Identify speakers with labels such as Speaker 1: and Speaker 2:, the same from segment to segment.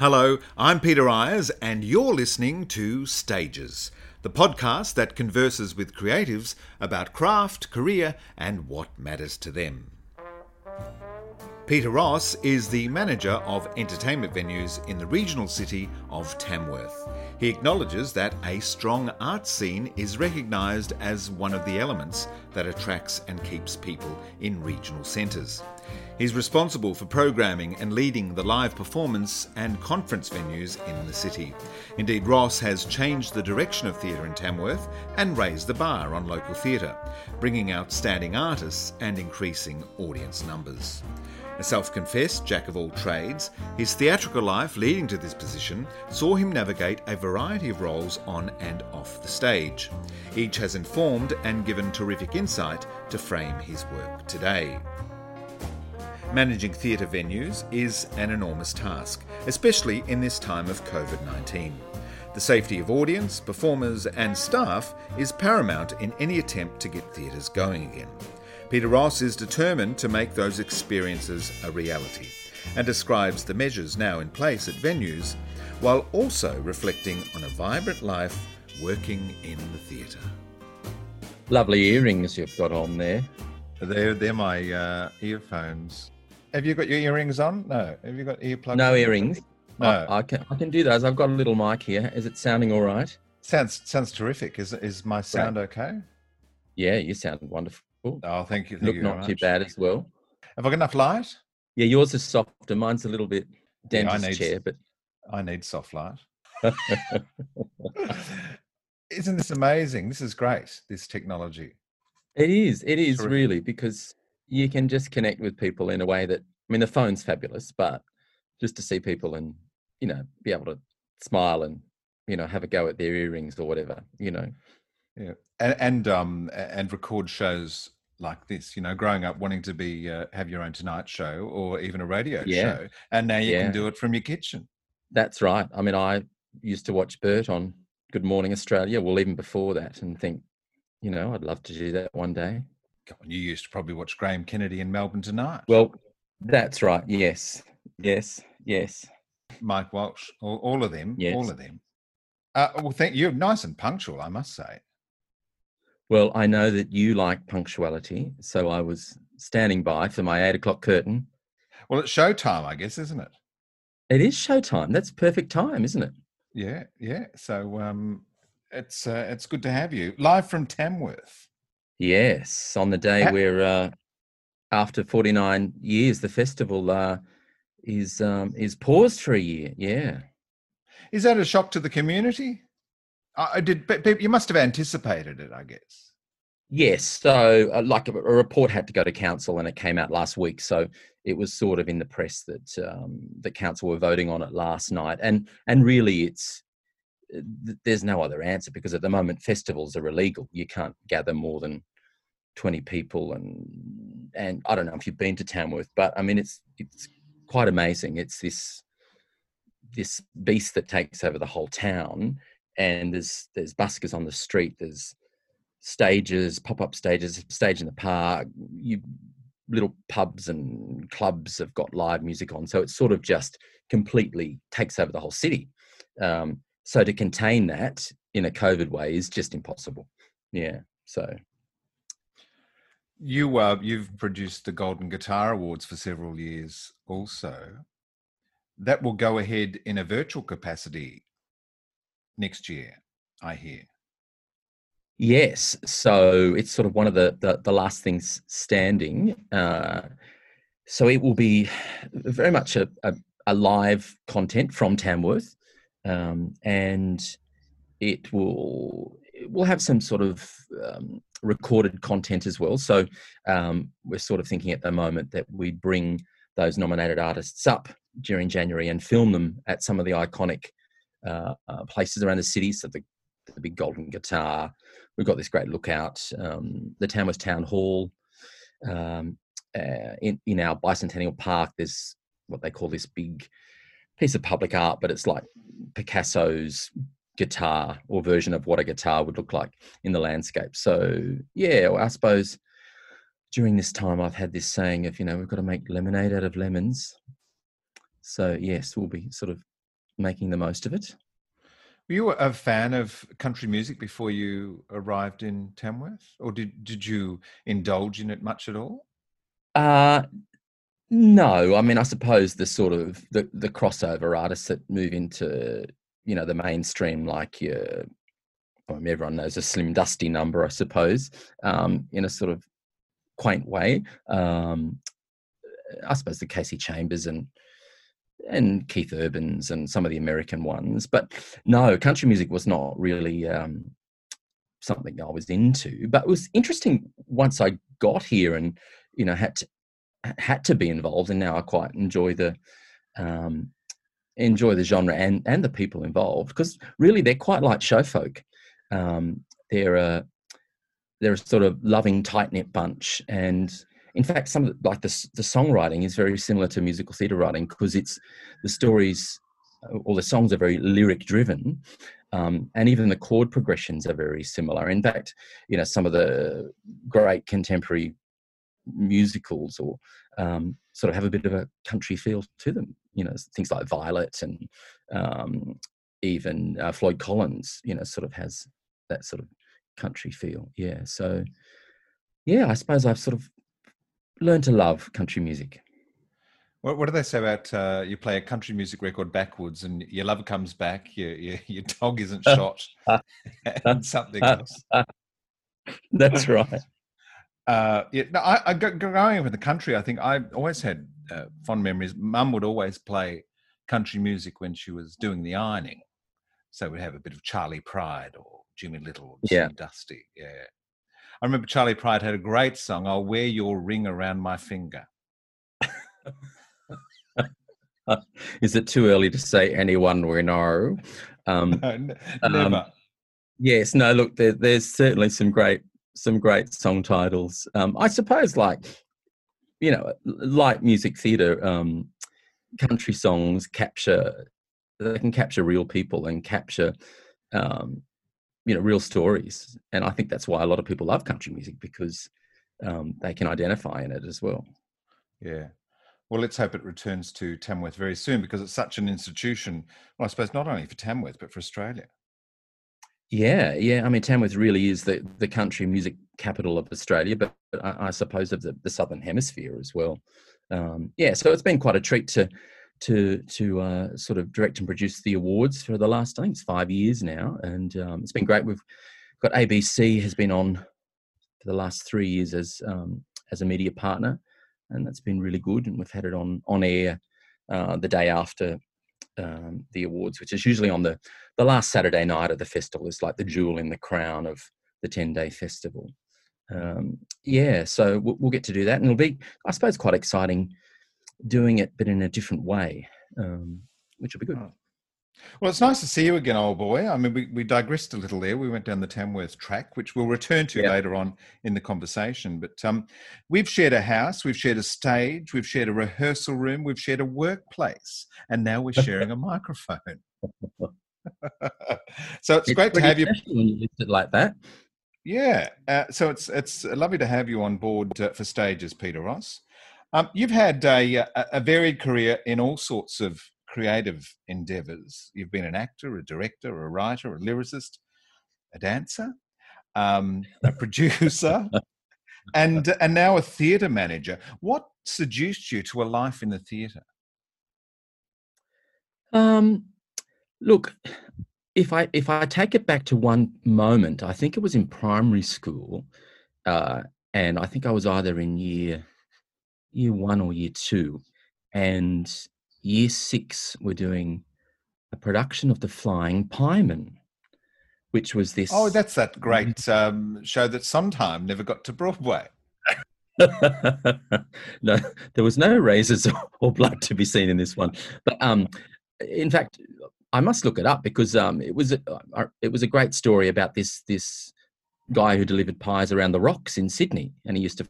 Speaker 1: Hello, I'm Peter Ayres, and you're listening to Stages, the podcast that converses with creatives about craft, career, and what matters to them. Peter Ross is the manager of entertainment venues in the regional city of Tamworth. He acknowledges that a strong art scene is recognised as one of the elements that attracts and keeps people in regional centres. He's responsible for programming and leading the live performance and conference venues in the city. Indeed, Ross has changed the direction of theatre in Tamworth and raised the bar on local theatre, bringing outstanding artists and increasing audience numbers. A self confessed jack of all trades, his theatrical life leading to this position saw him navigate a variety of roles on and off the stage. Each has informed and given terrific insight to frame his work today. Managing theatre venues is an enormous task, especially in this time of COVID 19. The safety of audience, performers, and staff is paramount in any attempt to get theatres going again. Peter Ross is determined to make those experiences a reality and describes the measures now in place at venues while also reflecting on a vibrant life working in the theatre.
Speaker 2: Lovely earrings you've got on there.
Speaker 1: They're, they're my uh, earphones. Have you got your earrings on? No. Have you got earplugs?
Speaker 2: No earrings.
Speaker 1: No.
Speaker 2: I, I, can I can do those. I've got a little mic here. Is it sounding all right?
Speaker 1: Sounds sounds terrific. Is is my sound right. okay?
Speaker 2: Yeah, you sound wonderful.
Speaker 1: Oh, thank you. Thank
Speaker 2: Look
Speaker 1: you
Speaker 2: not too bad as well.
Speaker 1: Have I got enough light?
Speaker 2: Yeah, yours is softer. Mine's a little bit dentist
Speaker 1: yeah, need,
Speaker 2: chair, but
Speaker 1: I need soft light. Isn't this amazing? This is great. This technology.
Speaker 2: It is. It is Terrific. really because you can just connect with people in a way that I mean the phone's fabulous, but just to see people and you know be able to smile and you know have a go at their earrings or whatever, you know.
Speaker 1: Yeah, and and um and record shows like this. You know, growing up wanting to be uh, have your own Tonight Show or even a radio
Speaker 2: yeah.
Speaker 1: show, and now you
Speaker 2: yeah.
Speaker 1: can do it from your kitchen.
Speaker 2: That's right. I mean, I used to watch Bert on Good Morning Australia. Well, even before that, and think, you know, I'd love to do that one day.
Speaker 1: You used to probably watch Graham Kennedy in Melbourne Tonight.
Speaker 2: Well, that's right. Yes, yes, yes.
Speaker 1: Mike Walsh, all, all of them,
Speaker 2: yes.
Speaker 1: all of them. Uh, well, thank you. Nice and punctual, I must say.
Speaker 2: Well, I know that you like punctuality, so I was standing by for my eight o'clock curtain.
Speaker 1: Well, it's showtime, I guess, isn't it?
Speaker 2: It is showtime. That's perfect time, isn't it?
Speaker 1: Yeah, yeah. So um, it's uh, it's good to have you live from Tamworth.
Speaker 2: Yes, on the day where uh, after forty nine years, the festival uh, is um, is paused for a year. Yeah.
Speaker 1: Is that a shock to the community? I did. You must have anticipated it, I guess.
Speaker 2: Yes. So, uh, like a, a, report had to go to council, and it came out last week. So it was sort of in the press that um, the council were voting on it last night, and and really, it's uh, there's no other answer because at the moment festivals are illegal. You can't gather more than twenty people, and and I don't know if you've been to Tamworth, but I mean, it's it's quite amazing. It's this this beast that takes over the whole town and there's there's buskers on the street there's stages pop-up stages stage in the park you little pubs and clubs have got live music on. So it sort of just completely takes over the whole city. Um, so to contain that in a covid way is just impossible. Yeah so
Speaker 1: you uh, you've produced the golden guitar awards for several years also that will go ahead in a virtual capacity next year, I hear.
Speaker 2: Yes, so it's sort of one of the the, the last things standing. Uh, so it will be very much a, a, a live content from Tamworth, um, and it will it will have some sort of um, recorded content as well. So um, we're sort of thinking at the moment that we bring those nominated artists up during January and film them at some of the iconic uh, uh, places around the city. So the, the big golden guitar. We've got this great lookout. Um, the Tamworth Town Hall. Um, uh, in, in our bicentennial park, there's what they call this big piece of public art, but it's like Picasso's guitar or version of what a guitar would look like in the landscape. So yeah, well, I suppose during this time I've had this saying of, you know, we've got to make lemonade out of lemons. So yes, we'll be sort of making the most of it.
Speaker 1: Were you a fan of country music before you arrived in Tamworth, or did did you indulge in it much at all?
Speaker 2: Uh, no, I mean, I suppose the sort of the, the crossover artists that move into you know the mainstream, like your I mean, everyone knows a Slim Dusty number, I suppose, um, in a sort of quaint way. Um, I suppose the Kasey Chambers and and Keith Urban's and some of the American ones, but no, country music was not really um, something I was into. But it was interesting once I got here and you know had to had to be involved, and now I quite enjoy the um, enjoy the genre and and the people involved because really they're quite like show folk. Um, they're a they're a sort of loving, tight knit bunch, and in fact, some of the, like the the songwriting is very similar to musical theatre writing because it's the stories or the songs are very lyric driven, um, and even the chord progressions are very similar. In fact, you know some of the great contemporary musicals or um, sort of have a bit of a country feel to them. You know, things like Violet and um, even uh, Floyd Collins. You know, sort of has that sort of country feel. Yeah. So, yeah, I suppose I've sort of learned to love country music.
Speaker 1: What, what do they say about uh, you play a country music record backwards and your lover comes back, your your, your dog isn't shot, and something else?
Speaker 2: That's right.
Speaker 1: Uh, yeah, no, I, I growing up in the country, I think I always had uh, fond memories. Mum would always play country music when she was doing the ironing, so we'd have a bit of Charley Pride or Jimmy Little or
Speaker 2: yeah.
Speaker 1: Dusty. Yeah, I remember Charley Pride had a great song. I'll wear your ring around my finger.
Speaker 2: Is it too early to say anyone we know?
Speaker 1: Um, Never. Um,
Speaker 2: yes, no. Look, there, there's certainly some great some great song titles. Um, I suppose, like you know, like music theatre, um, country songs capture they can capture real people and capture um, you know real stories, and I think that's why a lot of people love country music because um, they can identify in it as well.
Speaker 1: Yeah. Well, let's hope it returns to Tamworth very soon because it's such an institution. Well, I suppose not only for Tamworth but for Australia.
Speaker 2: Yeah, yeah. I mean, Tamworth really is the, the country music capital of Australia, but I, I suppose of the, the southern hemisphere as well. Um, yeah, so it's been quite a treat to to to uh, sort of direct and produce the awards for the last I think it's five years now, and um, it's been great. We've got ABC has been on for the last three years as um, as a media partner, and that's been really good. And we've had it on on air uh, the day after um, the awards, which is usually on the the last Saturday night of the festival. Is like the jewel in the crown of the ten day festival. Um, yeah, so we'll, we'll, get to do that, and it'll be, I suppose, quite exciting doing it, but in a different way, um, which will be good. Oh.
Speaker 1: Well, it's nice to see you again, old boy. I mean, we, we digressed a little there. We went down the Tamworth track, which we'll return to yeah. later on in the conversation. But um, we've shared a house, we've shared a stage, we've shared a rehearsal room, we've shared a workplace, and now we're sharing a microphone. so it's, it's great to have you
Speaker 2: when you list it like that.
Speaker 1: Yeah, uh, so it's it's lovely to have you on board uh, for stages, Peter Ross. Um, you've had a, a varied career in all sorts of creative endeavors. You've been an actor, a director, a writer, a lyricist, a dancer, um, a producer, and and now a theatre manager. What seduced you to a life in the theatre?
Speaker 2: Um, look, if I if I take it back to one moment, I think it was in primary school, uh, and I think I was either in year year one or year two, and year six, we're doing a production of The Flying Pieman, which was this.
Speaker 1: Oh, that's that great um, show that sometime never got to Broadway.
Speaker 2: no, there was no razors or blood to be seen in this one. But um, in fact, I must look it up because um, it was a, uh, it was a great story about this this guy who delivered pies around the rocks in Sydney, and he used to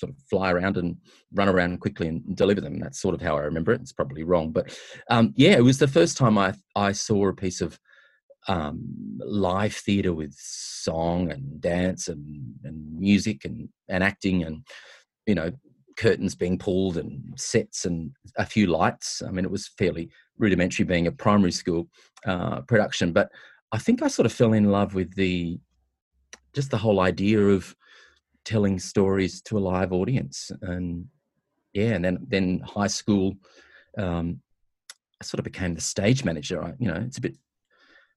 Speaker 2: sort of fly around and run around quickly and deliver them. That's sort of how I remember it. It's probably wrong, but um, yeah, it was the first time I I saw a piece of um, live theatre with song and dance and, and music and, and acting and you know curtains being pulled and sets and a few lights. I mean, it was fairly rudimentary being a primary school uh, production. But I think I sort of fell in love with the just the whole idea of telling stories to a live audience, and yeah, and then then high school. Um, I sort of became the stage manager. I, you know, it's a bit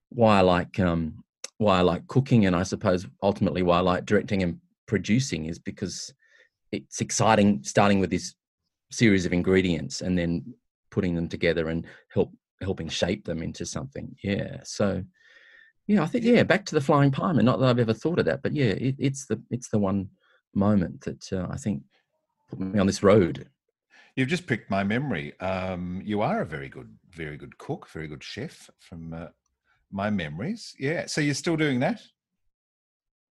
Speaker 2: why I like um, why I like cooking, and I suppose ultimately why I like directing and producing is because it's exciting starting with this series of ingredients and then putting them together and help helping shape them into something. Yeah. So yeah, I think yeah, back to the flying pieman. Not that I've ever thought of that, but yeah, it, it's the it's the one moment that uh, I think put me on this road.
Speaker 1: You've just picked my memory. Um, you are a very good, very good cook, very good chef from uh, my memories. Yeah. So you're still doing that?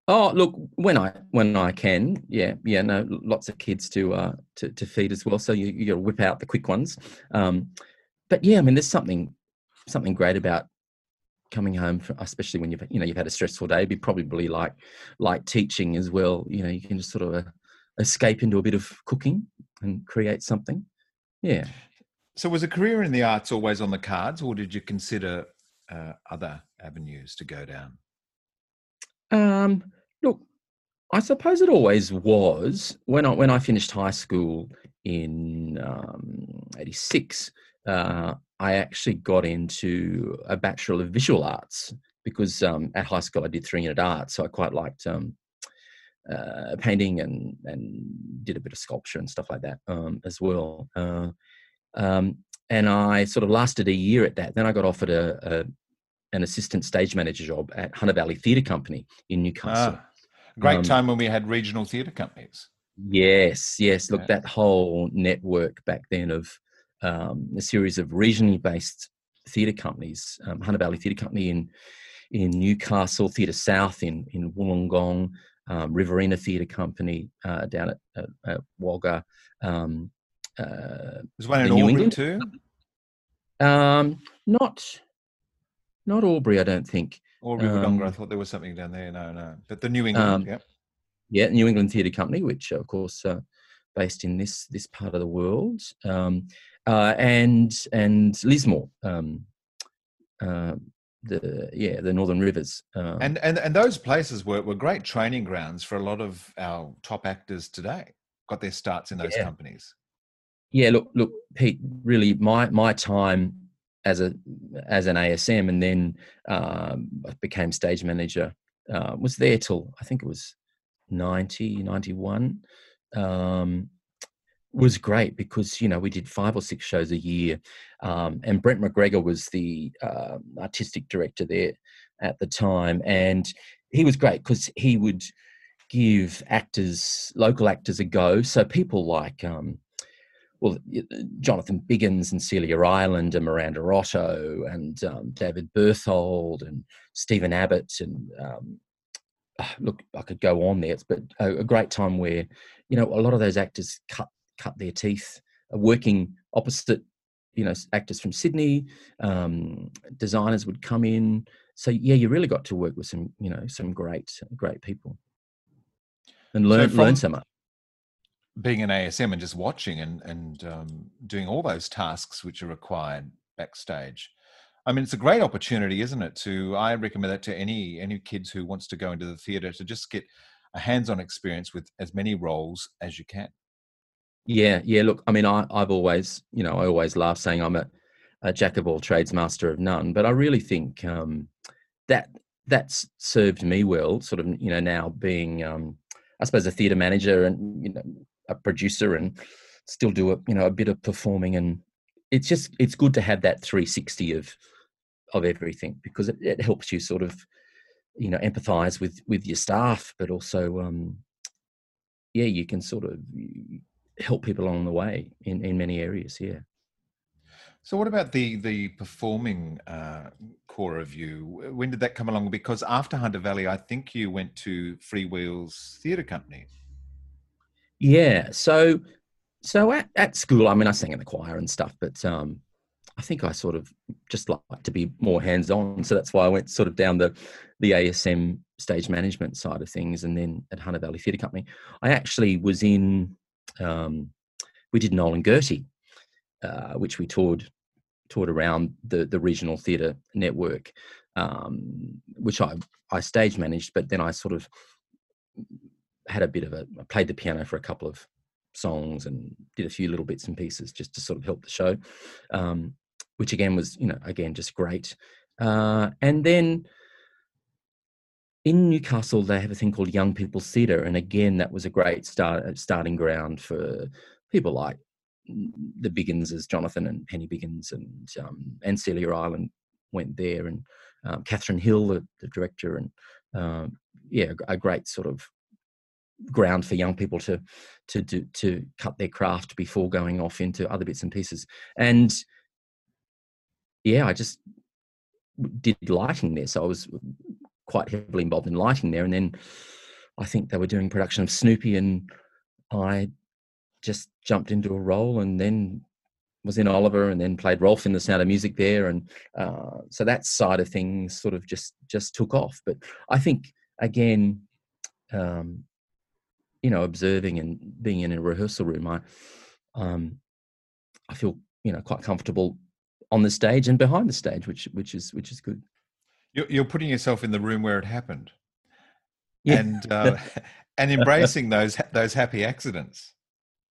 Speaker 2: Oh, look, when I when I can, yeah, yeah, no, lots of kids to uh to, to feed as well. So you you whip out the quick ones. Um, but yeah, I mean, there's something something great about coming home, from, especially when you've you know you've had a stressful day. Be probably like like teaching as well. You know, you can just sort of uh, escape into a bit of cooking and create something. Yeah.
Speaker 1: So was a career in the arts always on the cards, or did you consider uh, other avenues to go down?
Speaker 2: Um, look, I suppose it always was when I when I finished high school in um, '86. Uh, I actually got into a bachelor of visual arts because um, at high school I did three unit art, so I quite liked um, uh, painting and and did a bit of sculpture and stuff like that um, as well. Uh, um, and I sort of lasted a year at that. Then I got offered a, a an assistant stage manager job at Hunter Valley Theatre Company in Newcastle. Ah,
Speaker 1: great um, time when we had regional theatre companies.
Speaker 2: Yes, yes. Look, yeah. that whole network back then of um, a series of regionally based theatre companies, um, Hunter Valley Theatre Company in in Newcastle, Theatre South in in Wollongong, um, Riverina Theatre Company uh, down at, at, at Wagga. Um,
Speaker 1: uh, There's one in New Albury England. too.
Speaker 2: Um, not not Albury, I don't think.
Speaker 1: Albury um, I thought there was something down there. No, no. But the New England, um, yeah.
Speaker 2: Yeah, New England Theatre Company, which of course uh, based in this this part of the world, um, uh, and and Lismore, um, uh, the yeah the Northern Rivers,
Speaker 1: um, and and and those places were were great training grounds for a lot of our top actors today. Got their starts in those yeah. companies.
Speaker 2: Yeah, look, look, Pete. Really, my my time as a as an ASM, and then um, became stage manager. Uh, was there till I think it was 90, 91. Um, was great because you know we did five or six shows a year, um, and Brent McGregor was the uh, artistic director there at the time, and he was great because he would give actors, local actors, a go. So people like um, well, Jonathan Biggins and Celia Ireland and Miranda Otto and um, David Berthold and Stephen Abbott and um, look, I could go on there. It's but a, a, great time where you know a lot of those actors cut cut their teeth working opposite you know actors from Sydney. Um, designers would come in, so yeah, you really got to work with some you know some great great people and learn so learn so much
Speaker 1: being an ASM and just watching and and um, doing all those tasks which are required backstage. I mean, it's a great opportunity, isn't it? To I recommend that to any any kids who wants to go into the theatre to just get a hands-on experience with as many roles as you can.
Speaker 2: Yeah, yeah. Look, I mean, I, I've always, you know, I always laugh saying I'm a, a jack of all trades, master of none. But I really think um, that that's served me well. Sort of, you know, now being, um, I suppose, a theatre manager and you know a producer and still do a you know a bit of performing and it's just it's good to have that 360 of of everything because it, it helps you sort of you know empathize with with your staff but also um yeah you can sort of help people along the way in in many areas yeah
Speaker 1: so what about the the performing uh, core of you? When did that come along? Because after Hunter Valley, I think you went to Freewheels Theatre Company.
Speaker 2: Yeah. So so at, at school, I mean, I sang in the choir and stuff, but um, I think I sort of just like to be more hands on. So that's why I went sort of down the the ASM stage management side of things, and then at Hunter Valley Theatre Company, I actually was in. Um, we did Nolan Gertie, uh, which we toured toured around the the regional theatre network, um, which I I stage managed, but then I sort of had a bit of a I played the piano for a couple of songs and did a few little bits and pieces just to sort of help the show, um, which again was you know again just great. Uh, and then in Newcastle, they have a thing called Young People's Theatre, and again, that was a great start starting ground for people like the Bigginses, Jonathan and Penny Biggins, and um, and Celia Ireland went there, and um, Catherine Hill, the, the director, and um, yeah, a great sort of ground for young people to to do to cut their craft before going off into other bits and pieces. And yeah, I just did lighting there, so I was quite heavily involved in lighting there. And then I think they were doing production of Snoopy, and I just jumped into a role, and then was in Oliver, and then played Rolf in The Sound of Music there, and uh, so that side of things sort of just just took off. But I think again. Um, you know, observing and being in a rehearsal room, I, um, I feel you know quite comfortable on the stage and behind the stage, which which is which is good.
Speaker 1: You're, you're putting yourself in the room where it happened, yeah. and uh, and embracing those those happy accidents.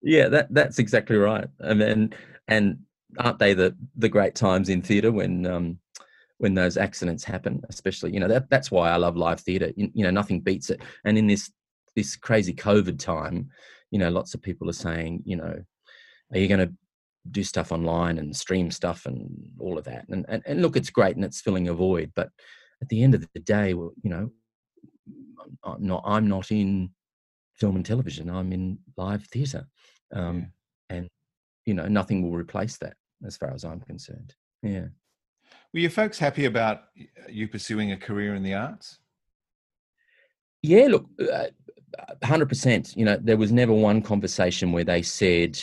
Speaker 2: Yeah, that that's exactly right. And then and aren't they the the great times in theatre when um, when those accidents happen? Especially, you know, that that's why I love live theatre. You, you know, nothing beats it. And in this this crazy COVID time, you know, lots of people are saying, you know, are you going to do stuff online and stream stuff and all of that? And, and and look, it's great and it's filling a void, but at the end of the day, you know, I'm not I'm not in film and television. I'm in live theatre, um, yeah. and you know, nothing will replace that as far as I'm concerned. Yeah.
Speaker 1: Were your folks happy about you pursuing a career in the arts?
Speaker 2: Yeah, look, uh, hundred percent. You know, there was never one conversation where they said,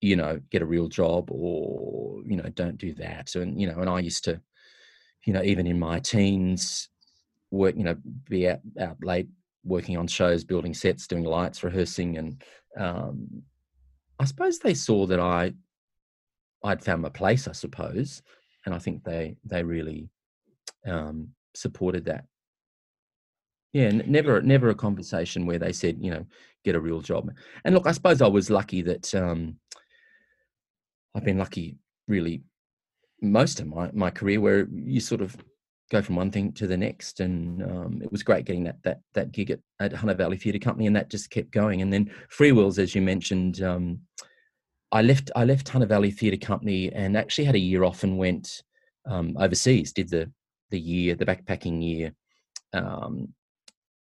Speaker 2: you know, get a real job or you know, don't do that. And you know, and I used to, you know, even in my teens, work, you know, be out, out late working on shows, building sets, doing lights, rehearsing, and um, I suppose they saw that I, I'd found my place, I suppose, and I think they they really um, supported that. Yeah, never never a conversation where they said, you know, get a real job. And look, I suppose I was lucky that um, I've been lucky really most of my, my career where you sort of go from one thing to the next. And um, it was great getting that that that gig at, at Hunter Valley Theatre Company, and that just kept going. And then Freewheels, as you mentioned, um, I left I left Hunter Valley Theatre Company and actually had a year off and went um, overseas. Did the the year the backpacking year um,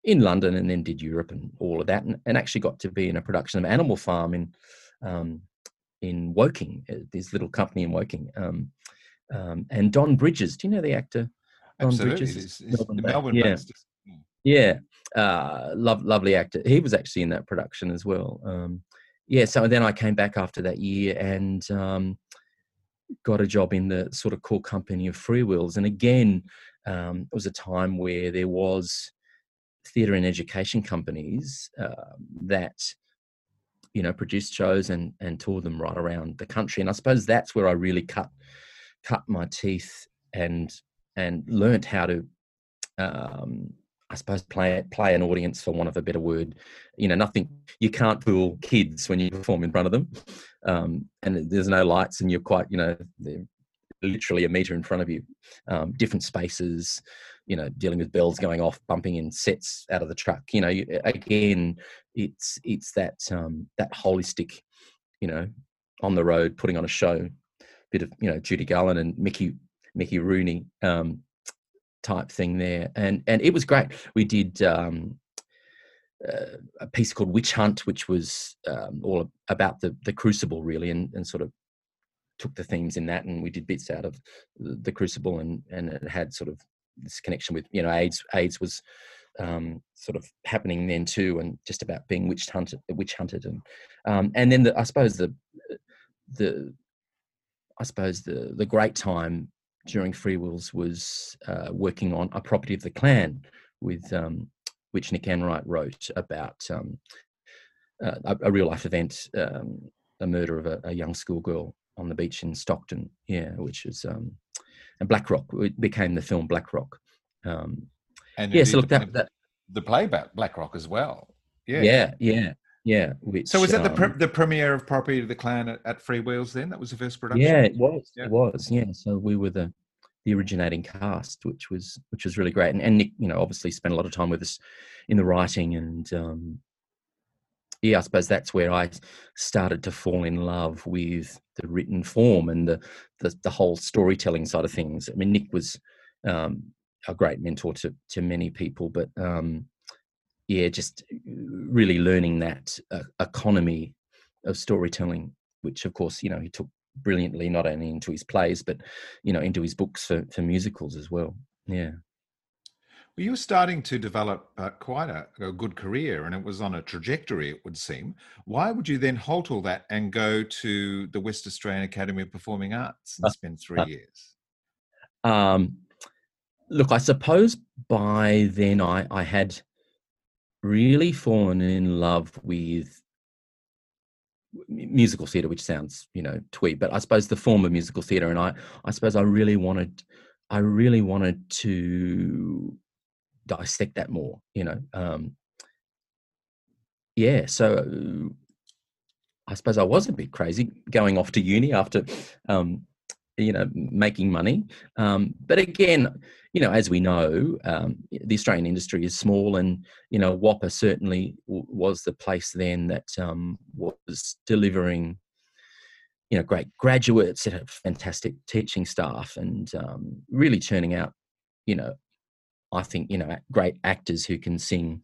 Speaker 2: in London and then did Europe and all of that, and, and actually got to be in a production of Animal Farm in um, in Woking, uh, this little company in Woking. Um, um, and Don Bridges, do you know the actor?
Speaker 1: Don Absolutely, Bridges, it's, it's Melbourne, Melbourne
Speaker 2: yeah. based. Yeah, uh, love, lovely actor. He was actually in that production as well. Um, yeah, so then I came back after that year and um, got a job in the sort of core company of Freewheels. And again, um, it was a time where there was theatre and education companies uh, that you know produced shows and and toured them right around the country and i suppose that's where i really cut cut my teeth and and learnt how to um, I suppose play play an audience for want of a better word. You know, nothing you can't fool kids when you perform in front of them, um, and there's no lights, and you're quite you know literally a meter in front of you, um, different spaces you know dealing with bells going off bumping in sets out of the truck you know again it's it's that um that holistic you know on the road putting on a show bit of you know judy garland and mickey mickey rooney um type thing there. And and it was great. We did um uh, a piece called witch hunt which was um, all about the the crucible really and, and sort of took the themes in that and we did bits out of the, crucible and and it had sort of this connection with you know AIDS. AIDS was um, sort of happening then too, and just about being witch hunted, witch hunted, and um, and then the, I suppose the the I suppose the the great time during Freewheels was uh, working on a property of the clan with um, which Nick Enright wrote about um, uh, a, a, real life event, um, a murder of a, a young schoolgirl on the beach in Stockton. Yeah, which is um, and Black Rock it became the film Black Rock. Um,
Speaker 1: And
Speaker 2: yeah, so look that, that
Speaker 1: the playback Black Rock as well. Yeah.
Speaker 2: yeah, yeah, yeah. Which,
Speaker 1: So was that the
Speaker 2: um,
Speaker 1: pre- the premiere of Property of the Clan at, at Free Wheels? Then that was the first production.
Speaker 2: Yeah, it was.
Speaker 1: Yeah.
Speaker 2: It was. Yeah. So we were the the originating cast, which was which was really great. And, and Nick, you know, obviously spent a lot of time with us in the writing, and um, yeah, I suppose that's where I started to fall in love with the written form and the the, the whole storytelling side of things. I mean, Nick was um, a great mentor to to many people, but um, yeah, just really learning that uh, economy of storytelling, which of course, you know, he took brilliantly not only into his plays but you know into his books for, for musicals as well yeah
Speaker 1: you were starting to develop uh, quite a, a good career, and it was on a trajectory. It would seem. Why would you then halt all that and go to the West Australian Academy of Performing Arts and spend three years?
Speaker 2: um look i suppose by then i i had really fallen in love with musical theatre which sounds you know twee but i suppose the form of musical theatre and i i suppose i really wanted i really wanted to dissect that more you know um yeah so i suppose i was a bit crazy going off to uni after um you know making money um but again you know as we know um the australian industry is small and you know WAAPA certainly w- was the place then that um was delivering you know great graduates have fantastic teaching staff and um really churning out you know i think you know great actors who can sing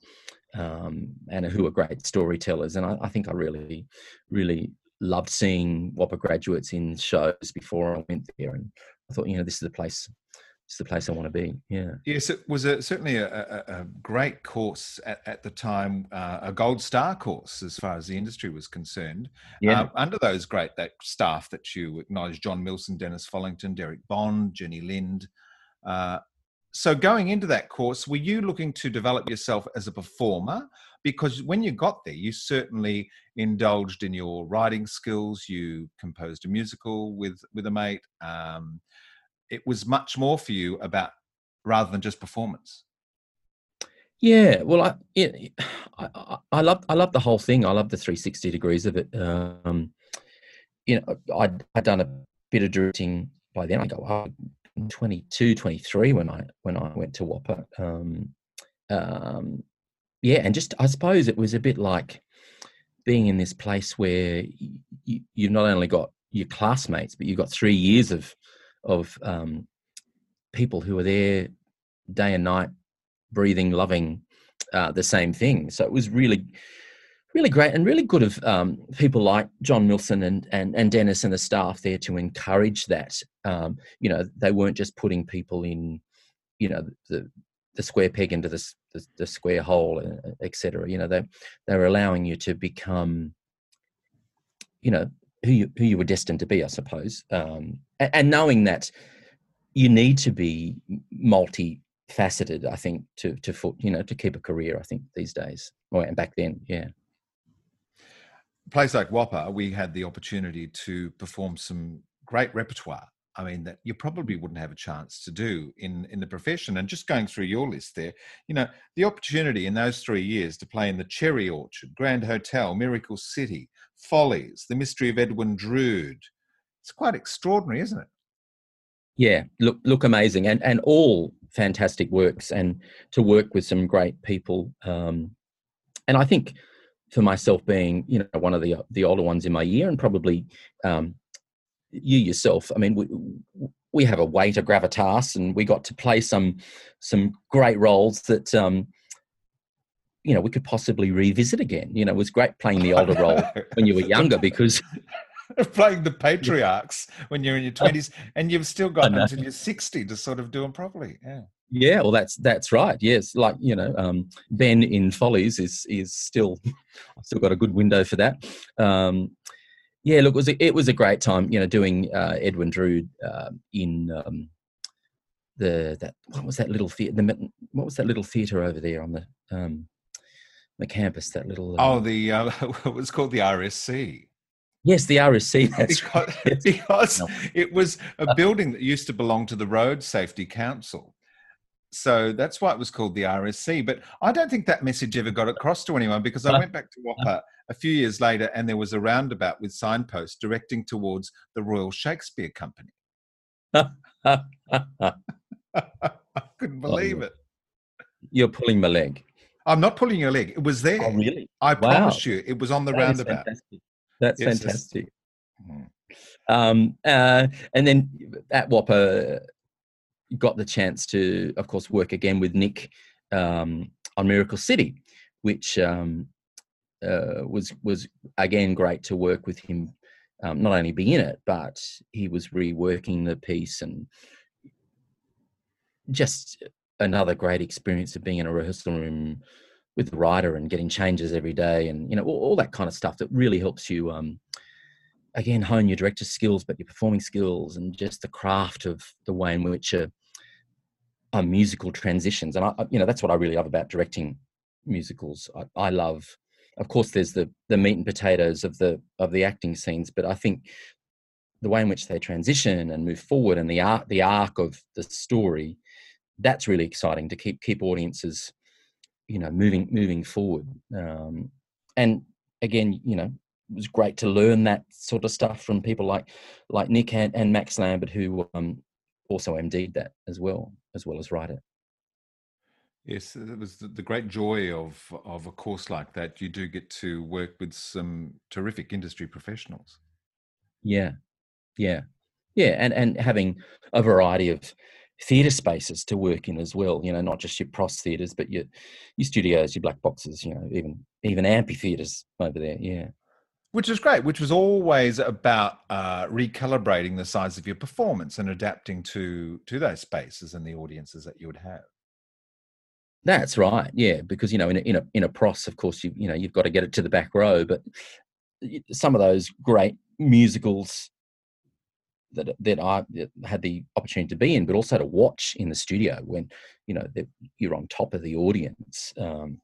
Speaker 2: um and who are great storytellers and i, I think i really really loved seeing WAAPA graduates in shows before I went there, and I thought, you know, this is the place. This is the place I want to be. Yeah.
Speaker 1: Yes, it was a, certainly a, a, a great course at, at the time, uh, a gold star course as far as the industry was concerned.
Speaker 2: Yeah.
Speaker 1: Uh, under those great that staff that you acknowledge, John Milson, Dennis Follington, Derek Bond, Jenny Lind. Uh, so going into that course, were you looking to develop yourself as a performer? Because when you got there, you certainly indulged in your writing skills. You composed a musical with with a mate. Um, it was much more for you about rather than just performance.
Speaker 2: Yeah, well, I, yeah, I, I, I love, I love the whole thing. I love the 360 degrees of it. Um, you know, I'd, I'd done a bit of directing by then. I go, oh, 22, 23 when I, when I went to WAAPA. Um, um, yeah, and just, I suppose it was a bit like being in this place where you, you've not only got your classmates, but you've got three years of, of um, people who are there day and night breathing, loving uh, the same thing. So it was really, really great and really good of um, people like John Milson and, and and Dennis and the staff there to encourage that. Um, you know, they weren't just putting people in, you know, the the square peg into the the, the square hole, etc. You know, they they were allowing you to become, you know, who you who you were destined to be, I suppose, um, and, and knowing that you need to be multi faceted i think to to you know to keep a career i think these days or and back then yeah
Speaker 1: Place like WAAPA, we had the opportunity to perform some great repertoire. I mean, that you probably wouldn't have a chance to do in in the profession. And just going through your list there, you know, the opportunity in those three years to play in the Cherry Orchard, Grand Hotel, Miracle City, Follies, The Mystery of Edwin Drood. It's quite extraordinary, isn't it?
Speaker 2: yeah look look amazing and and all fantastic works and to work with some great people um and i think for myself being you know one of the the older ones in my year and probably um you yourself. I mean we we have a weight of gravitas and we got to play some some great roles that um you know we could possibly revisit again. You know it was great playing the older role when you were younger because
Speaker 1: playing the patriarchs when you're in your 20s and you've still got until you're 60 to sort of do them properly yeah
Speaker 2: Yeah, well, that's that's right. Yes, like you know, um, Ben in Follies is is still, I've still got a good window for that. Um, yeah, look, it was a, it was a great time, you know, doing uh, Edwin Drood uh, in um, the that what was that little theater? The, what was that little theater over there on the um, the campus? That little
Speaker 1: oh
Speaker 2: um,
Speaker 1: the uh, it was called the rsc
Speaker 2: Yes, the RSC. That's
Speaker 1: because,
Speaker 2: right.
Speaker 1: because
Speaker 2: No.
Speaker 1: it was a building that used to belong to the Road Safety Council. So that's why it was called the RSC. But I don't think that message ever got across to anyone because I went back to WAAPA a few years later and there was a roundabout with signposts directing towards the Royal Shakespeare Company. I couldn't believe it.
Speaker 2: You're pulling my leg.
Speaker 1: I'm not pulling your leg. It was there.
Speaker 2: Oh, really?
Speaker 1: I
Speaker 2: Wow.
Speaker 1: promise you, it was on the
Speaker 2: That
Speaker 1: roundabout.
Speaker 2: fantastic. That's
Speaker 1: Yes, yes.
Speaker 2: fantastic.
Speaker 1: Mhm.
Speaker 2: Um, uh, and then at WAAPA, got the chance to, of course, work again with Nick um, on Miracle City, which um, uh, was was again great to work with him. Um, not only be in it, but he was reworking the piece and just another great experience of being in a rehearsal room with the writer and getting changes every day and you know all, all that kind of stuff that really helps you um, again hone your director skills but your performing skills and just the craft of the way in which a, a musical transitions and I, I- you know that's what I really love about directing musicals. I, I love of course there's the the meat and potatoes of the of the acting scenes but I think the way in which they transition and move forward and the arc the arc of the story that's really exciting to keep keep audiences you know moving moving forward. Um, and again you know it was great to learn that sort of stuff from people like like nick and, and max lambert who um, also md'd that as well as well as write it
Speaker 1: Yes, it was the, great joy of of a course like that. You do get to work with some terrific industry professionals.
Speaker 2: yeah yeah yeah and and having a variety of theatre spaces to work in as well you know not just your pros theatres but your your studios your black boxes you know even even amphitheatres over there yeah
Speaker 1: Which was great, which was always about uh, recalibrating the size of your performance and adapting to to those spaces and the audiences that you would have.
Speaker 2: That's right. Yeah, because you know, in a, in a in a pros, of course, you you know, you've got to get it to the back row. But some of those great musicals that that I had the opportunity to be in, but also to watch in the studio when you know you're on top of the audience um,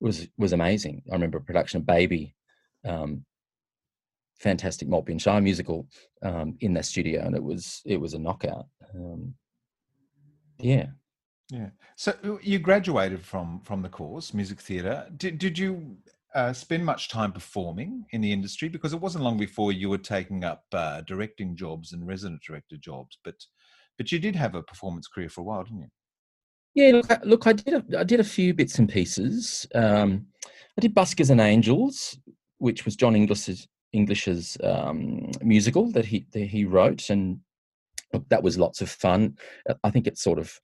Speaker 2: was was amazing. I remember a production of Baby, um, fantastic Maltby and Shire musical um, in that studio, and it was it was a knockout. Um, yeah.
Speaker 1: Yeah. So uh, you graduated from from the course, music theatre. Did did you uh, spend much time performing in the industry? Because it wasn't long before you were taking up uh, directing jobs and resident director jobs, but but you did have a performance career for a while, didn't you?
Speaker 2: Yeah, look, I, look, I did a, I did a few bits and pieces. Um, I did Buskers and Angels, which was John English's English's um, musical that he that he wrote, and that was lots of fun. Uh, I think it sort of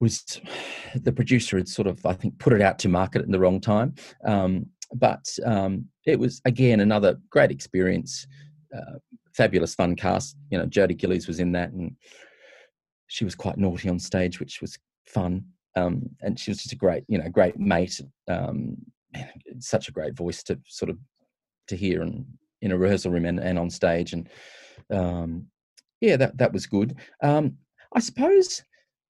Speaker 2: was the producer had sort of I think put it out to market at the wrong time, um, but um, it was again another great experience. Uh, fabulous fun cast. You know, Jodie Gillies was in that, and she was quite naughty on stage, which was fun. Um, and she was just a great, you know, great mate. Um, such a great voice to sort of to hear and in a rehearsal room and, and on stage. And um, yeah, that that was good. Um, I suppose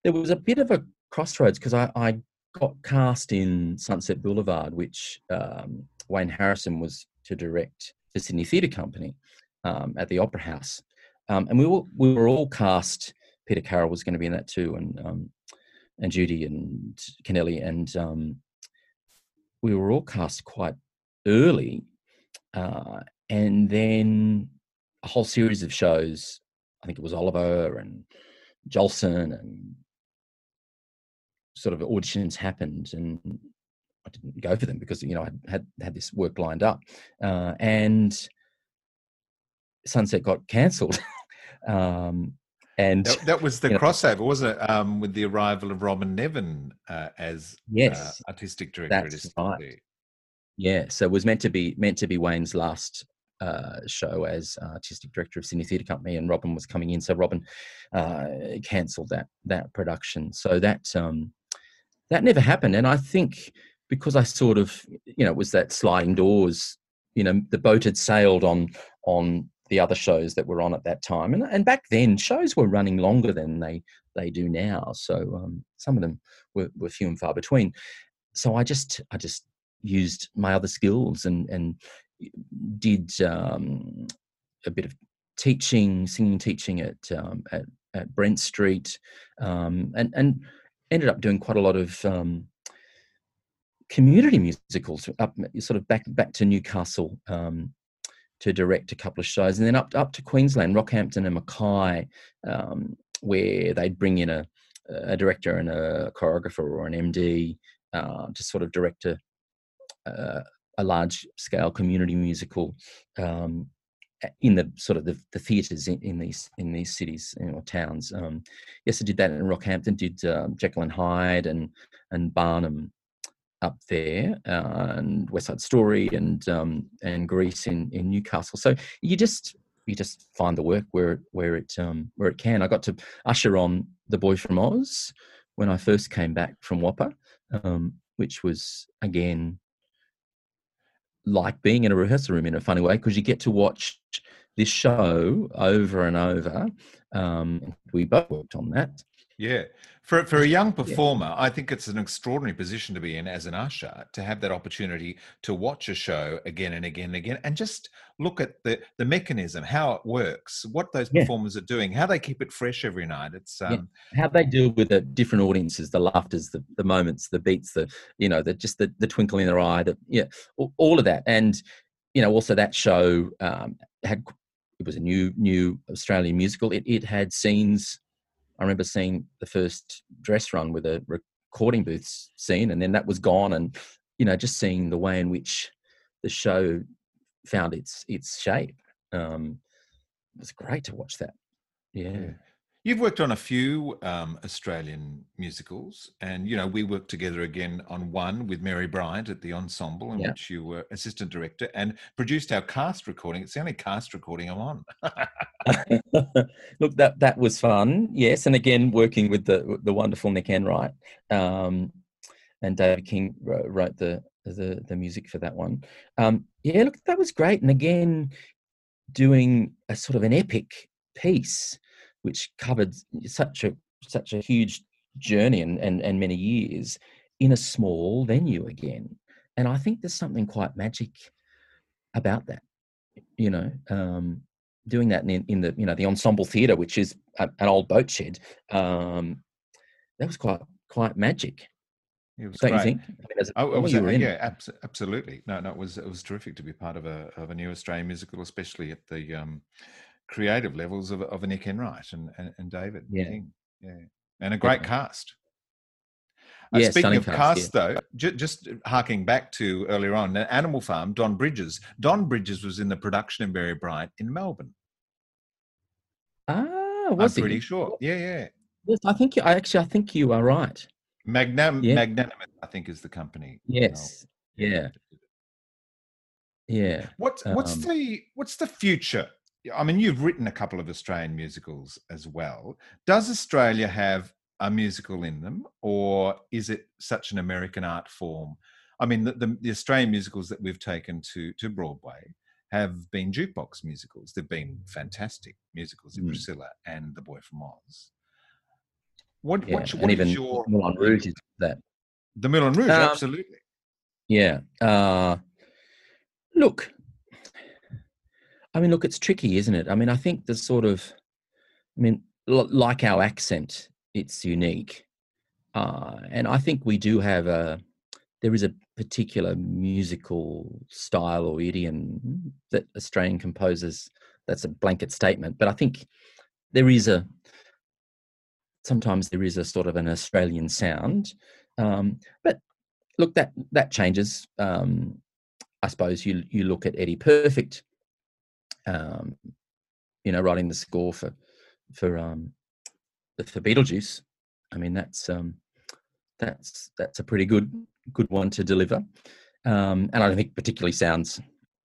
Speaker 2: there was a bit of a crossroads because I, I got cast in Sunset Boulevard, which um, Wayne Harrison was to direct the Sydney Theatre Company um, at the Opera House, um, and we were we were all cast. Peter Carroll was going to be in that too, and um, and Judy and Connelli, and we were all cast quite early, uh, and then a whole series of shows. I think it was Oliver and Jolson and sort of auditions happened, and I didn't go for them because you know I had had this work lined up, uh, and Sunset got cancelled. um, and
Speaker 1: That, that was the
Speaker 2: you know,
Speaker 1: crossover, wasn't it? Um, with the arrival of Robyn Nevin uh, as uh,
Speaker 2: yes,
Speaker 1: artistic director.
Speaker 2: that's
Speaker 1: at
Speaker 2: right. Yeah, so it was meant to be meant to be Wayne's last uh, show as artistic director of Sydney Theatre Company, and Robyn was coming in. So Robyn uh, cancelled that that production. So that um, that never happened. And I think because I sort of you know it was that sliding doors. You know, the boat had sailed on on the other shows that were on at that time, and and back then shows were running longer than they they do now. So um, some of them were, were few and far between. So I just I just used my other skills and and did um, a bit of teaching, singing, teaching at um, at, at Brent Street, um, and and ended up doing quite a lot of um, community musicals up sort of back back to Newcastle um, to direct a couple of shows, and then up up to Queensland, Rockhampton and Mackay, um, where they'd bring in a, a director and a choreographer or an MD uh, to sort of direct a, uh, a large scale community musical um, in the sort of the, the theatres in, in, these in these cities or towns. Um, yes, I did that in Rockhampton. Did um, Jekyll and Hyde and and Barnum up there, uh, and West Side Story and um, and Grease in in Newcastle. So you just you just find the work where where it um, where it can. I got to usher on the Boy from Oz when I first came back from WAAPA, um, which was again like being in a rehearsal room in a funny way because you get to watch this show over and over. Um, we both worked on that.
Speaker 1: Yeah. For, for a young performer, yeah. I think it's an extraordinary position to be in as an usher to have that opportunity to watch a show again and again and again and just look at the, the mechanism, how it works, what those yeah. performers are doing, how they keep it fresh every night. It's um,
Speaker 2: yeah. how they deal with the different audiences, the laughters, the, the moments, the beats, the you know, the just the, the twinkle in their eye, the yeah, all of that. And you know, also that show um, had it was a new new Australian musical. It it had scenes I remember seeing the first dress run with a recording booth scene, and then that was gone. And you know, just seeing the way in which the show found its its shape um, it was great to watch that. Yeah. yeah.
Speaker 1: You've worked on a few um, Australian musicals, and you know we worked together again on one with Mary Bryant at the Ensemble, in yeah. which you were assistant director and produced our cast recording. It's the only cast recording I'm on.
Speaker 2: Look, that that was fun, yes, and again working with the the wonderful Nick Enright, um, and David King wrote the the the music for that one. Um, yeah, look, that was great, and again doing a sort of an epic piece which covered such a such a huge journey and, and, and many years in a small venue again. And I think there's something quite magic about that, you know, um, doing that in, in the, you know, the ensemble theatre, which is a, an old boat shed. Um, that was quite, quite magic.
Speaker 1: It was Don't great. you think? I mean, a, oh, it was, a, yeah, abs- absolutely. No, no, it was it was terrific to be part of a of a new Australian musical, especially at the um, creative levels of, of a Nick Enright and, and, and David
Speaker 2: yeah. King.
Speaker 1: Yeah. And a great cast. Uh, yeah, speaking of cast, cast yeah. though, just harking back to earlier on, Animal Farm, Don Bridges. Don Bridges was in the production of Mary Bryant in Melbourne.
Speaker 2: Ah, was
Speaker 1: I'm pretty sure. Yeah, yeah.
Speaker 2: Yes, I think you, I actually I think you are right.
Speaker 1: Magnam, yeah. Magnormos, I think, is the company.
Speaker 2: Yes. Yeah. Yeah.
Speaker 1: What's what's um, the what's the future I mean, you've written a couple of Australian musicals as well. Does Australia have a musical in them, or is it such an American art form? I mean, the, the, the Australian musicals that we've taken to to Broadway have been jukebox musicals. They've been fantastic musicals in mm. Priscilla and The Boy from Oz. What, yeah, what, what
Speaker 2: and even your Moulin Rouge is that?
Speaker 1: The Moulin Rouge, um, absolutely.
Speaker 2: Yeah. Uh, look, I mean, look, it's tricky, isn't it? I mean, I think the sort of, I mean, l- like our accent, it's unique. Uh, and I think we do have a, there is a particular musical style or idiom that Australian composers, that's a blanket statement, but I think there is a, sometimes there is a sort of an Australian sound. Um, but look, that, that changes. Um, I suppose you, you look at Eddie Perfect, um, you know, writing the score for for um, for Beetlejuice. I mean, that's um, that's that's a pretty good good one to deliver, um, and I don't think particularly sounds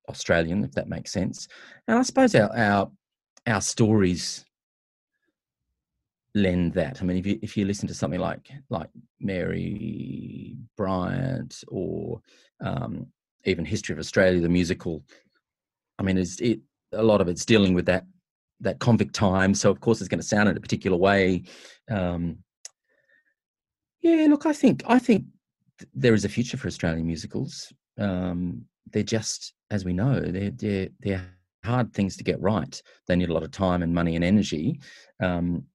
Speaker 2: Australian, if that makes sense. And I suppose our our our stories lend that. I mean, if you if you listen to something like like Mary Bryant or um, even History of Australia, the musical, I mean, it's, it a lot of it's dealing with that that convict time. So of course it's going to sound in a particular way. Um, yeah, look, I think I think there is a future for Australian musicals. Um, they're just, as we know, they're they're they're hard things to get right. They need a lot of time and money and energy. Um,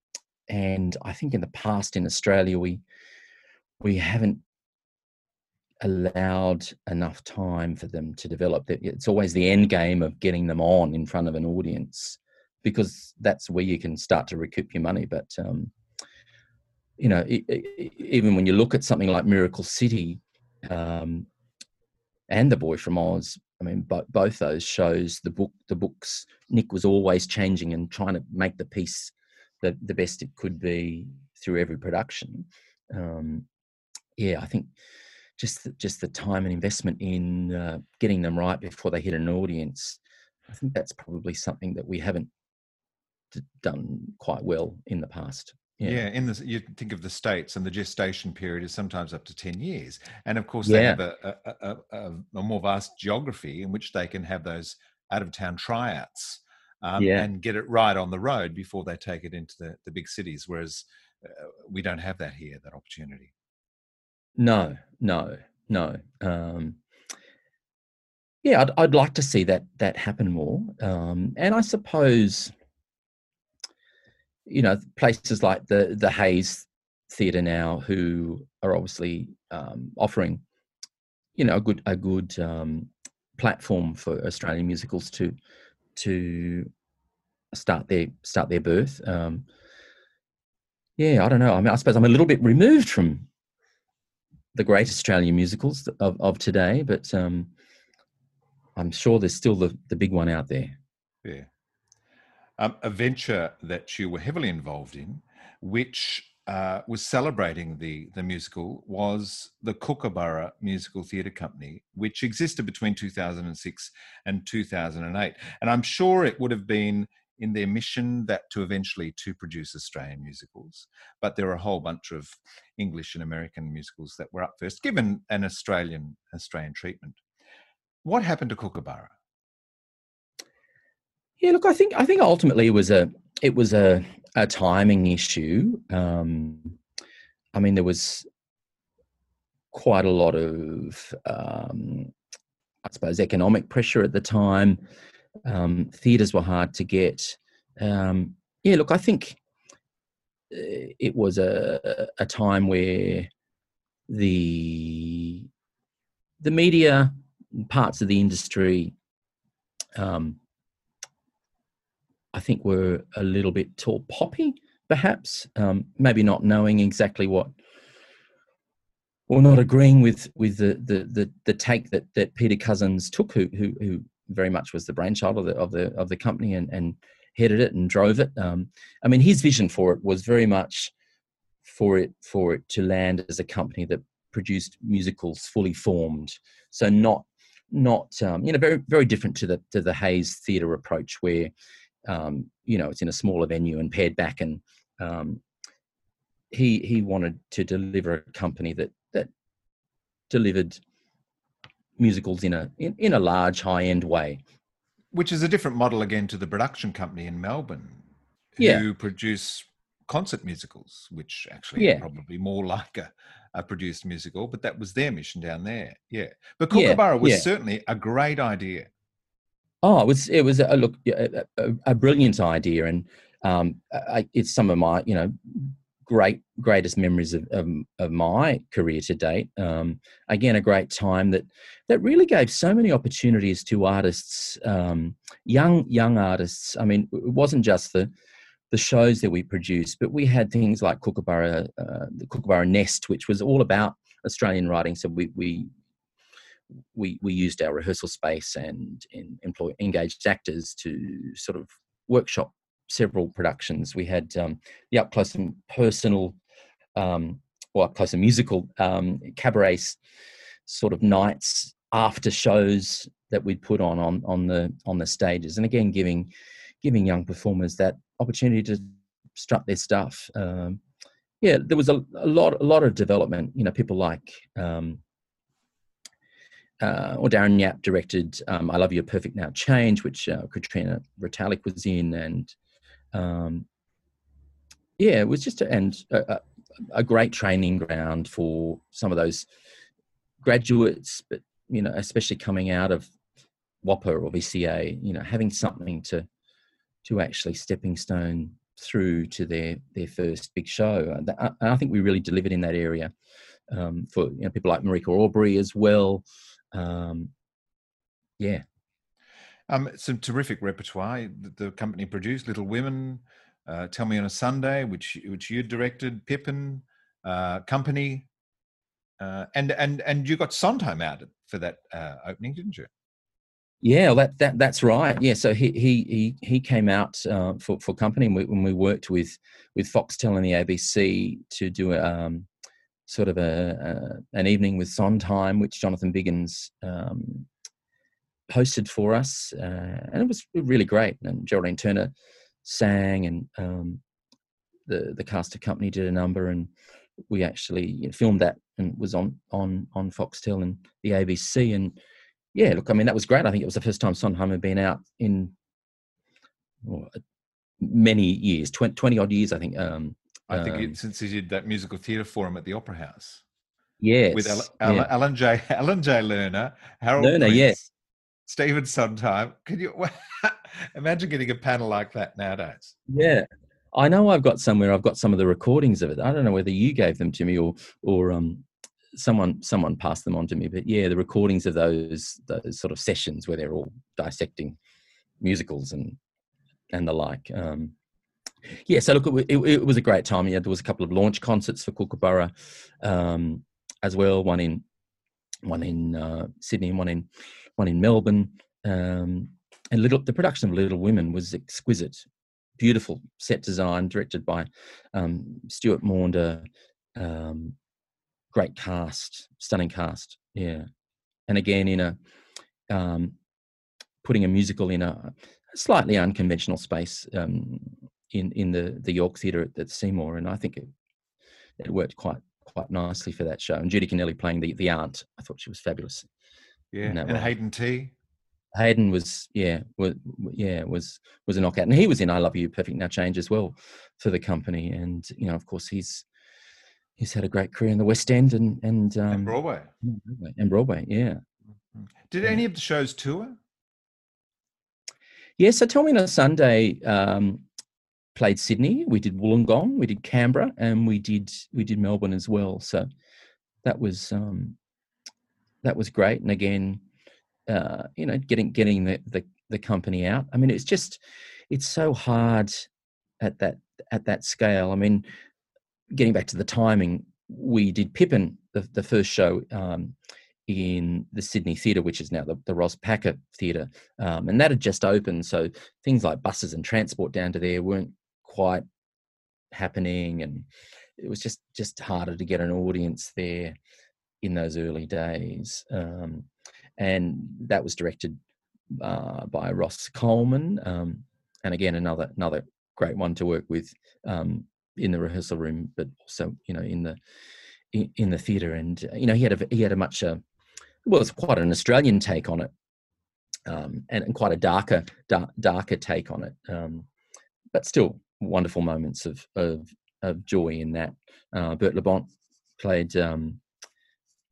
Speaker 2: and I think in the past in Australia we we haven't allowed enough time for them to develop. It's always the end game of getting them on in front of an audience because that's where you can start to recoup your money. But um, you know, even when you look at something like Miracle City um, and The Boy from Oz, I mean, bo- both those shows, the book, the books, Nick was always changing and trying to make the piece the, the best it could be through every production. Um, yeah, I think just the, just the time and investment in uh, getting them right before they hit an audience, I think that's probably something that we haven't d- done quite well in the past.
Speaker 1: Yeah. yeah, in the you think of the states, and the gestation period is sometimes up to ten years, and of course they yeah. have a, a, a, a, more vast geography in which they can have those out of town tryouts um, yeah. and get it right on the road before they take it into the, the big cities. Whereas uh, we don't have that here, that opportunity.
Speaker 2: No, no, no. Um, yeah, I'd, I'd like to see that that happen more. Um, and I suppose, you know, places like the the Hayes Theatre now, who are obviously um, offering, you know, a good a good um, platform for Australian musicals to to start their start their birth. Um, yeah, I don't know. I mean, I suppose I'm a little bit removed from the great Australian musicals of, of today, but um, I'm sure there's still the, the big one out there.
Speaker 1: Yeah. Um, a venture that you were heavily involved in, which uh, was celebrating the, the musical, was the Kookaburra Musical Theatre Company, which existed between 2006 and 2008. And I'm sure it would have been in their mission that to eventually to produce Australian musicals. But there are a whole bunch of English and American musicals that were up first, given an Australian Australian treatment. What happened to Kookaburra?
Speaker 2: Yeah, look, I think I think ultimately it was a it was a a timing issue. Um, I mean, there was quite a lot of um, I suppose economic pressure at the time. Um, theatres were hard to get. Um, yeah, look, I think uh, it was a, a time where the the media parts of the industry um, I think were a little bit tall poppy, perhaps, um, maybe not knowing exactly what, or not agreeing with with the the the, the take that that Peter Cousins took, who who, who very much was the brainchild of the of the of the company and and headed it and drove it. Um, I mean, his vision for it was very much for it for it to land as a company that produced musicals fully formed. So not not um, you know very very different to the to the Hayes theatre approach where um, you know it's in a smaller venue and pared back and um, he he wanted to deliver a company that that delivered musicals in a in, in a large high end way
Speaker 1: which is a different model again to the production company in melbourne who yeah. produce concert musicals which actually yeah. probably more like a, a, produced musical but that was their mission down there yeah but kookaburra yeah. was yeah. certainly a great idea
Speaker 2: oh it was it was a look a, a, a brilliant idea and um, I, it's some of my you know great greatest memories of, of, of my career to date. Um, again, a great time that that really gave so many opportunities to artists, um, young young artists. I mean, it wasn't just the the shows that we produced, but we had things like Kookaburra, uh, the Kookaburra Nest, which was all about Australian writing. So we we we, we used our rehearsal space and, and employ engaged actors to sort of workshop several productions. We had um, the up close and personal, um, or up close and musical um, cabaret sort of nights after shows that we'd put on on on the on the stages, and again giving giving young performers that opportunity to strut their stuff. Um, yeah, there was a, a, lot a lot of development. You know, people like. Um, uh, or Darren Yap directed um, "I Love You, Perfect Now Change," which uh, Katrina Retallick was in, and um, yeah, it was just a, and a, a, great training ground for some of those graduates, but you know, especially coming out of WAAPA or VCA, you know, having something to to actually stepping stone through to their their first big show. And I think we really delivered in that area um, for you know people like Marika Aubrey as well. Um, yeah.
Speaker 1: Um, some terrific repertoire. The, company produced Little Women, uh, Tell Me on a Sunday, which which you directed, Pippin, uh, Company, uh, and and and you got Sondheim out for that uh, opening, didn't you?
Speaker 2: Yeah, that that that's right. Yeah, so he he he he came out uh, for for company when we worked with with Foxtel and the ABC to do um, sort of a, a, an evening with Sondheim, which Jonathan Biggins um, hosted for us, uh, and it was really great. And Geraldine Turner sang, and um, the the cast of company did a number, and we actually you know, filmed that and was on on on Foxtel and the ABC. And yeah, look, I mean that was great. I think it was the first time Sondheim had been out in well, many years, 20, 20, odd years, I think. Um,
Speaker 1: I think um, since he did that musical theatre forum at the Opera House.
Speaker 2: Yes.
Speaker 1: With Alan, yeah. Alan J. Alan J. Lerner, Harold
Speaker 2: Lerner,
Speaker 1: Prince,
Speaker 2: yes.
Speaker 1: Stephen Sondheim. Can you imagine getting a panel like that nowadays?
Speaker 2: Yeah. I know I've got somewhere. I've got some of the recordings of it. I don't know whether you gave them to me or or um, someone someone passed them on to me. But yeah, the recordings of those those sort of sessions where they're all dissecting musicals and and the like. Um, yeah, so look, it, it, it, was a great time. Yeah, there was a couple of launch concerts for Kookaburra um, as well. One in one in uh, Sydney and one in one in Melbourne. Um, and little the production of Little Women was exquisite, beautiful set design, directed by um, Stuart Maunder. Um, great cast, stunning cast. Yeah, and again in a um, putting a musical in a slightly unconventional space. Um, in in the the York Theatre at, at Seymour, and I think it it worked quite quite nicely for that show. And Judy Connelli playing the the aunt, I thought she was fabulous.
Speaker 1: Yeah, and role. Hayden Tee
Speaker 2: Hayden was yeah was yeah was was a knockout, and he was in I Love You Perfect Now Change as well for the company, and you know of course he's he's had a great career in the West End and and, um,
Speaker 1: and Broadway
Speaker 2: and Broadway, yeah.
Speaker 1: Mm-hmm. Did any of the shows tour?
Speaker 2: Yes, yeah, so Tell Me on a Sunday um, played Sydney, we did Wollongong, we did Canberra, and we did we did Melbourne as well. So that was um, that was great. And again, uh, you know, getting getting the, the the company out. I mean, it's just it's so hard at that at that scale. I mean, getting back to the timing, we did Pippin, the, the first show um, in the Sydney Theatre, which is now the, the Ros Packer Theatre, um, and that had just opened. So things like buses and transport down to there weren't quite happening and it was just just harder to get an audience there in those early days um, and that was directed uh, by ross coleman um, and again another another great one to work with um, in the rehearsal room but also you know in the in, in the theater and you know he had a he had a much uh, well it's quite an australian take on it um, and, and, quite a darker dark, darker take on it um, but still wonderful moments of of, of joy in that. Uh, Bert LaBonté played um,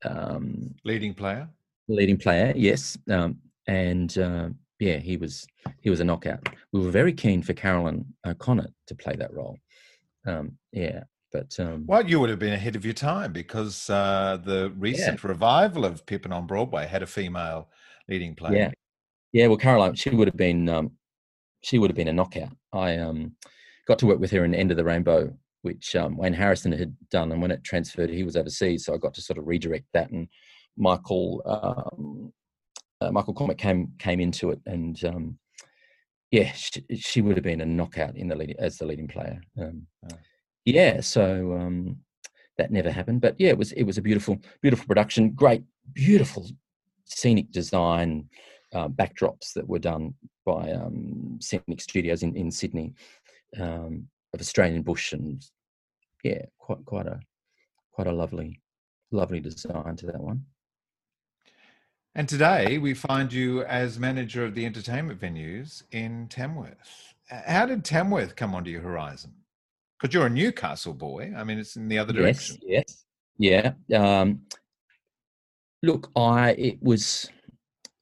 Speaker 2: um,
Speaker 1: leading player.
Speaker 2: Leading player, yes, um, and uh, yeah, he was he was a knockout. We were very keen for Caroline O'Connor to play that role. Um, yeah, but um,
Speaker 1: well, you would have been ahead of your time because uh, the recent yeah. revival of Pippin on Broadway had a female leading player.
Speaker 2: Yeah, yeah. Well, Caroline, she would have been um, she would have been a knockout. I um, got to work with her in End of the Rainbow, which um, Wayne Harrison had done, and when it transferred, he was overseas, so I got to sort of redirect that. And Michael um, uh, Michael Cormick came came into it, and um, yeah, she, she, would have been a knockout in the lead, as the leading player. Um, yeah, so um, that never happened, but yeah, it was it was a beautiful beautiful production, great beautiful scenic design. Uh, backdrops that were done by um, Scenic Studios in, in Sydney, um, of Australian bush, and yeah, quite quite a quite a lovely lovely design to that one.
Speaker 1: And today we find you as manager of the entertainment venues in Tamworth. How did Tamworth come onto your horizon? Because you're a Newcastle boy. I mean, it's in the other direction.
Speaker 2: Yes, yes, yeah. Um, look, I it was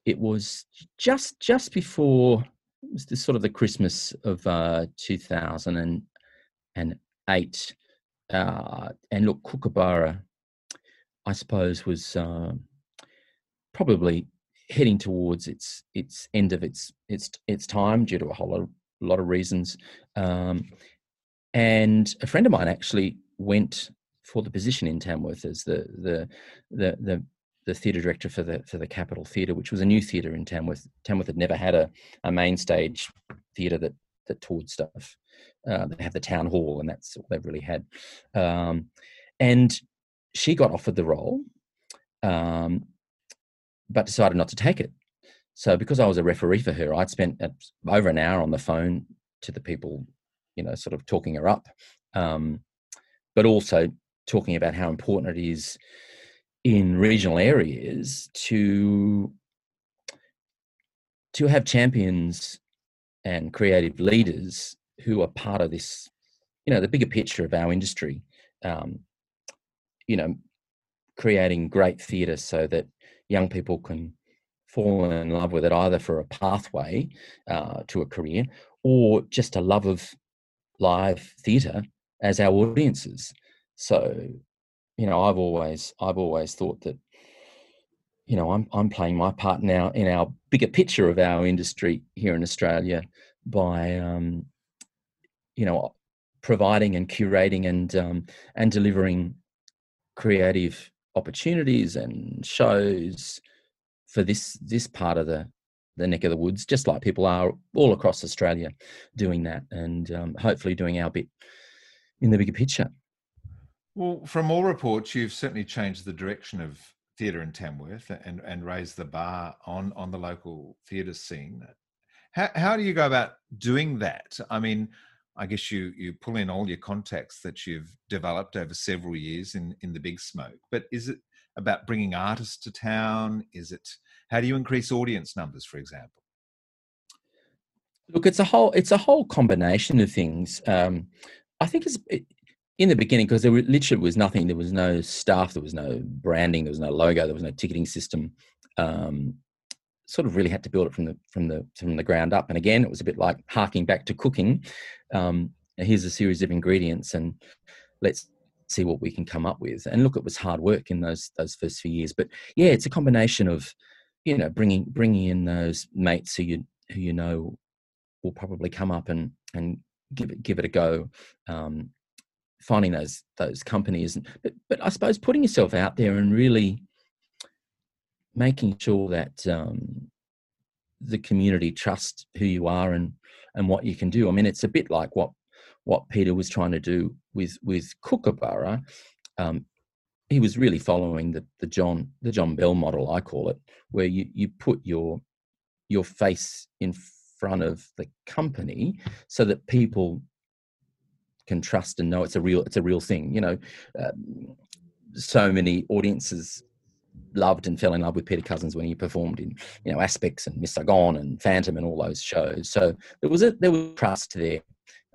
Speaker 2: it was just just before it was the sort of the Christmas of uh, 2008. Uh, and look, Kookaburra, I suppose, was uh, probably heading towards its its end of its its its time due to a whole lot of, lot of reasons. Um, and a friend of mine actually went for the position in Tamworth as the the the the, the theatre director for the for the Capitol Theatre, which was a new theatre in Tamworth. Tamworth had never had a, a main stage theatre that that toured stuff. Uh, they have the town hall, and that's all they've really had. Um, and she got offered the role, um, but decided not to take it. So because I was a referee for her, I'd spent over an hour on the phone to the people, you know, sort of talking her up, um, but also talking about how important it is in regional areas to to have champions and creative leaders who are part of this, you know, the bigger picture of our industry. Um, you know, creating great theatre so that young people can fall in love with it either for a pathway uh, to a career or just a love of live theatre as our audiences. So, you know, I've always I've always thought that, you know, I'm I'm playing my part now in our bigger picture of our industry here in Australia by, um, you know, providing and curating and um, and delivering creative opportunities and shows for this this part of the the neck of the woods, just like people are all across Australia doing that, and um, hopefully doing our bit in the bigger picture.
Speaker 1: Well, from all reports, you've certainly changed the direction of theatre in Tamworth and, and raised the bar on, on the local theatre scene. How, how do you go about doing that? I mean, I guess you you pull in all your contacts that you've developed over several years in in the big smoke. But is it about bringing artists to town? Is it how do you increase audience numbers, for example?
Speaker 2: Look, it's a whole it's a whole combination of things. Um, I think it's in the beginning because there literally was nothing. There was no staff. There was no branding. There was no logo. There was no ticketing system. Um, sort of really had to build it from the from the from the ground up. And again, it was a bit like harking back to cooking. Um, here's a series of ingredients, and let's see what we can come up with. And look, it was hard work in those those first few years, but yeah, it's a combination of you know bringing bringing in those mates who you who you know will probably come up and and give it give it a go. Um, finding those those companies, but but I suppose putting yourself out there and really making sure that um, the community trust who you are and and what you can do. I mean, it's a bit like what what Peter was trying to do with with Kookaburra. Um, he was really following the the John the John Bell model, I call it, where you you put your your face in front of the company so that people can trust and know it's a real it's a real thing. You know, um, so many audiences loved and fell in love with Peter Cousins when he performed in you know Aspects and Miss Saigon and Phantom and all those shows. So there was a there was trust there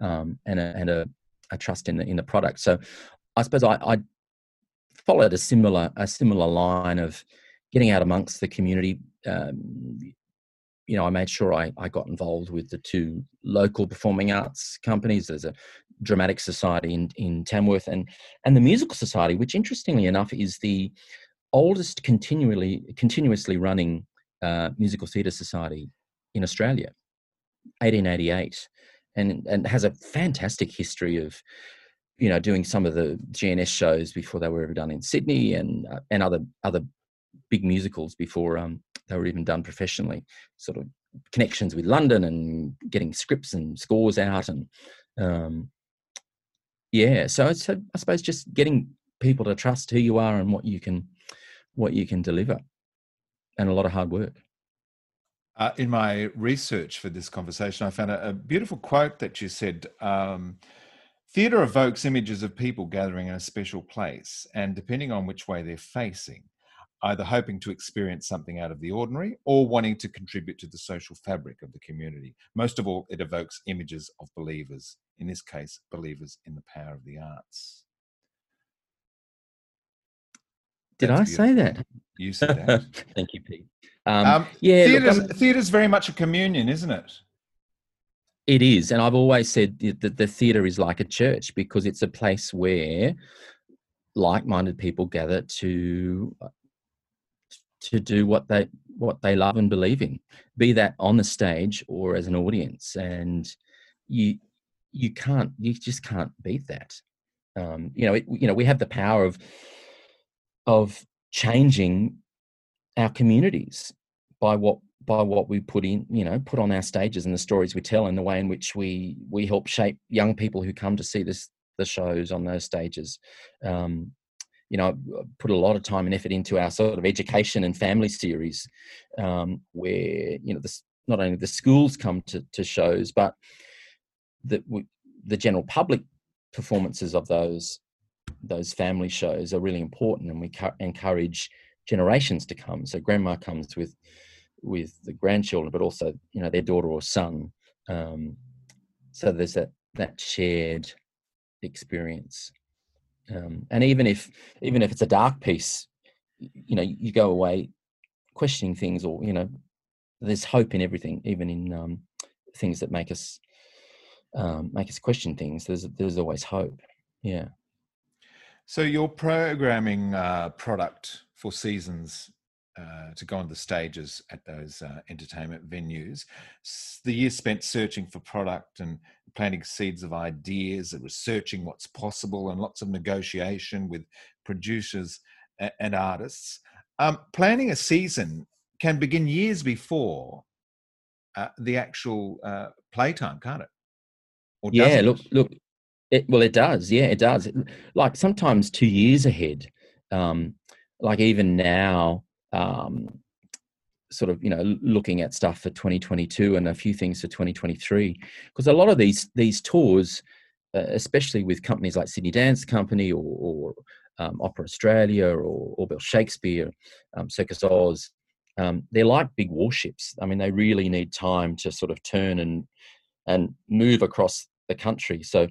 Speaker 2: um, and a, and a, a, trust in the in the product. So I suppose I, I followed a similar a similar line of getting out amongst the community. Um, you know, I made sure I, I got involved with the two local performing arts companies. There's a dramatic society in, in Tamworth and and the musical society, which interestingly enough is the oldest continually continuously running uh, musical theatre society in Australia, 1888, and and has a fantastic history of you know doing some of the G&S shows before they were ever done in Sydney and uh, and other other big musicals before um, they were even done professionally. Sort of connections with London and getting scripts and scores out and um, yeah. So it's I suppose just getting people to trust who you are and what you can what you can deliver and a lot of hard work.
Speaker 1: Uh, in my research for this conversation, I found a, a beautiful quote that you said um, Theatre evokes images of people gathering in a special place, and depending on which way they're facing, either hoping to experience something out of the ordinary or wanting to contribute to the social fabric of the community. Most of all, it evokes images of believers, in this case, believers in the power of the arts.
Speaker 2: Did I beautiful. say that?
Speaker 1: You said that.
Speaker 2: Thank you, Pete. Um, um, yeah,
Speaker 1: theatre's, look, theatre's very much a communion, isn't it?
Speaker 2: It is, and I've always said that the theatre is like a church because it's a place where like-minded people gather to to do what they what they love and believe in, be that on the stage or as an audience, and you you can't you just can't beat that. Um, you know, it, you know, we have the power of of changing our communities by what by what we put in you know put on our stages and the stories we tell and the way in which we we help shape young people who come to see this the shows on those stages. Um, you know put a lot of time and effort into our sort of education and family series um, where you know this not only the schools come to, to shows but the the general public performances of those those family shows are really important and we encourage generations to come so grandma comes with with the grandchildren, but also you know their daughter or son. Um, so there's that that shared experience, um, and even if even if it's a dark piece, you know you go away questioning things, or you know there's hope in everything, even in um, things that make us um, make us question things. There's there's always hope. Yeah.
Speaker 1: So your programming uh, product for seasons uh, to go on the stages at those uh, entertainment venues. The year spent searching for product and planting seeds of ideas and researching what's possible and lots of negotiation with producers and artists. Um, planning a season can begin years before uh, the actual uh, playtime, can't it?
Speaker 2: yeah, look, look. It, well, it does. Yeah, it does. Like sometimes two years ahead. Um, like even now, um, sort of you know looking at stuff for 2022 and a few things for 2023 because a lot of these these tours uh, especially with companies like sydney dance company or, or um, opera australia or, bell shakespeare um, circus oz um, they're like big warships i mean they really need time to sort of turn and and move across the country so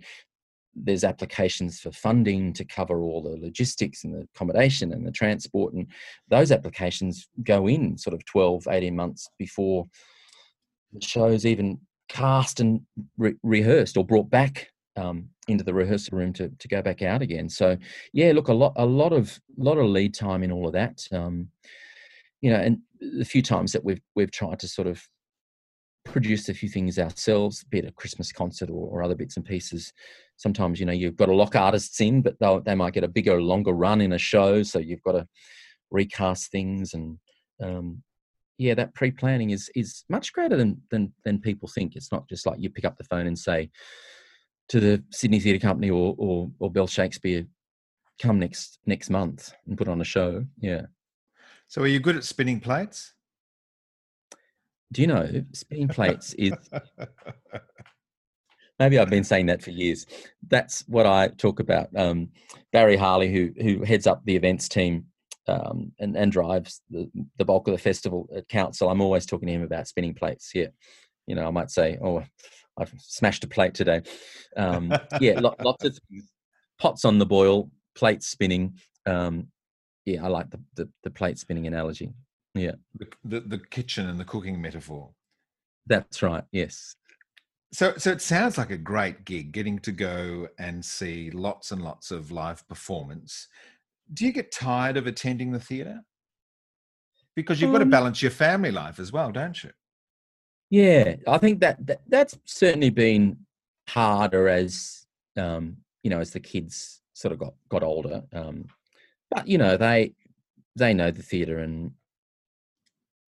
Speaker 2: there's applications for funding to cover all the logistics and the accommodation and the transport and those applications go in sort of 12 18 months before the show's even cast and re- rehearsed or brought back um, into the rehearsal room to, to go back out again. So yeah look a lot a lot of lot of lead time in all of that. Um, you know and the few times that we've we've tried to sort of produce a few things ourselves, be it a Christmas concert or, or, other bits and pieces. Sometimes, you know, you've got to lock artists in, but they might get a bigger, longer run in a show. So you've got to recast things. And um, yeah, that pre planning is is much greater than, than, than people think. It's not just like you pick up the phone and say to the Sydney Theatre Company or, or, or Bell Shakespeare, come next next month and put on a show. Yeah.
Speaker 1: So are you good at spinning plates?
Speaker 2: Do you know spinning plates is maybe I've been saying that for years. That's what I talk about. Um, Barry Harley, who who heads up the events team um, and and drives the, the bulk of the festival at council, I'm always talking to him about spinning plates. Yeah, you know, I might say, oh, I've smashed a plate today. Um, yeah, lots of. Pots on the boil, plates spinning. Um, yeah, I like the, the, the plate spinning analogy. Yeah.
Speaker 1: The, the, the kitchen and the cooking metaphor.
Speaker 2: That's right. Yes.
Speaker 1: So, so it sounds like a great gig getting to go and see lots and lots of live performance. Do you get tired of attending the theatre? Because you've um, got to um balance your family life as well, don't you?
Speaker 2: Yeah, I think that, that that's certainly been harder as um, you know as the kids sort of got got older. Um, but you know they they know the theatre and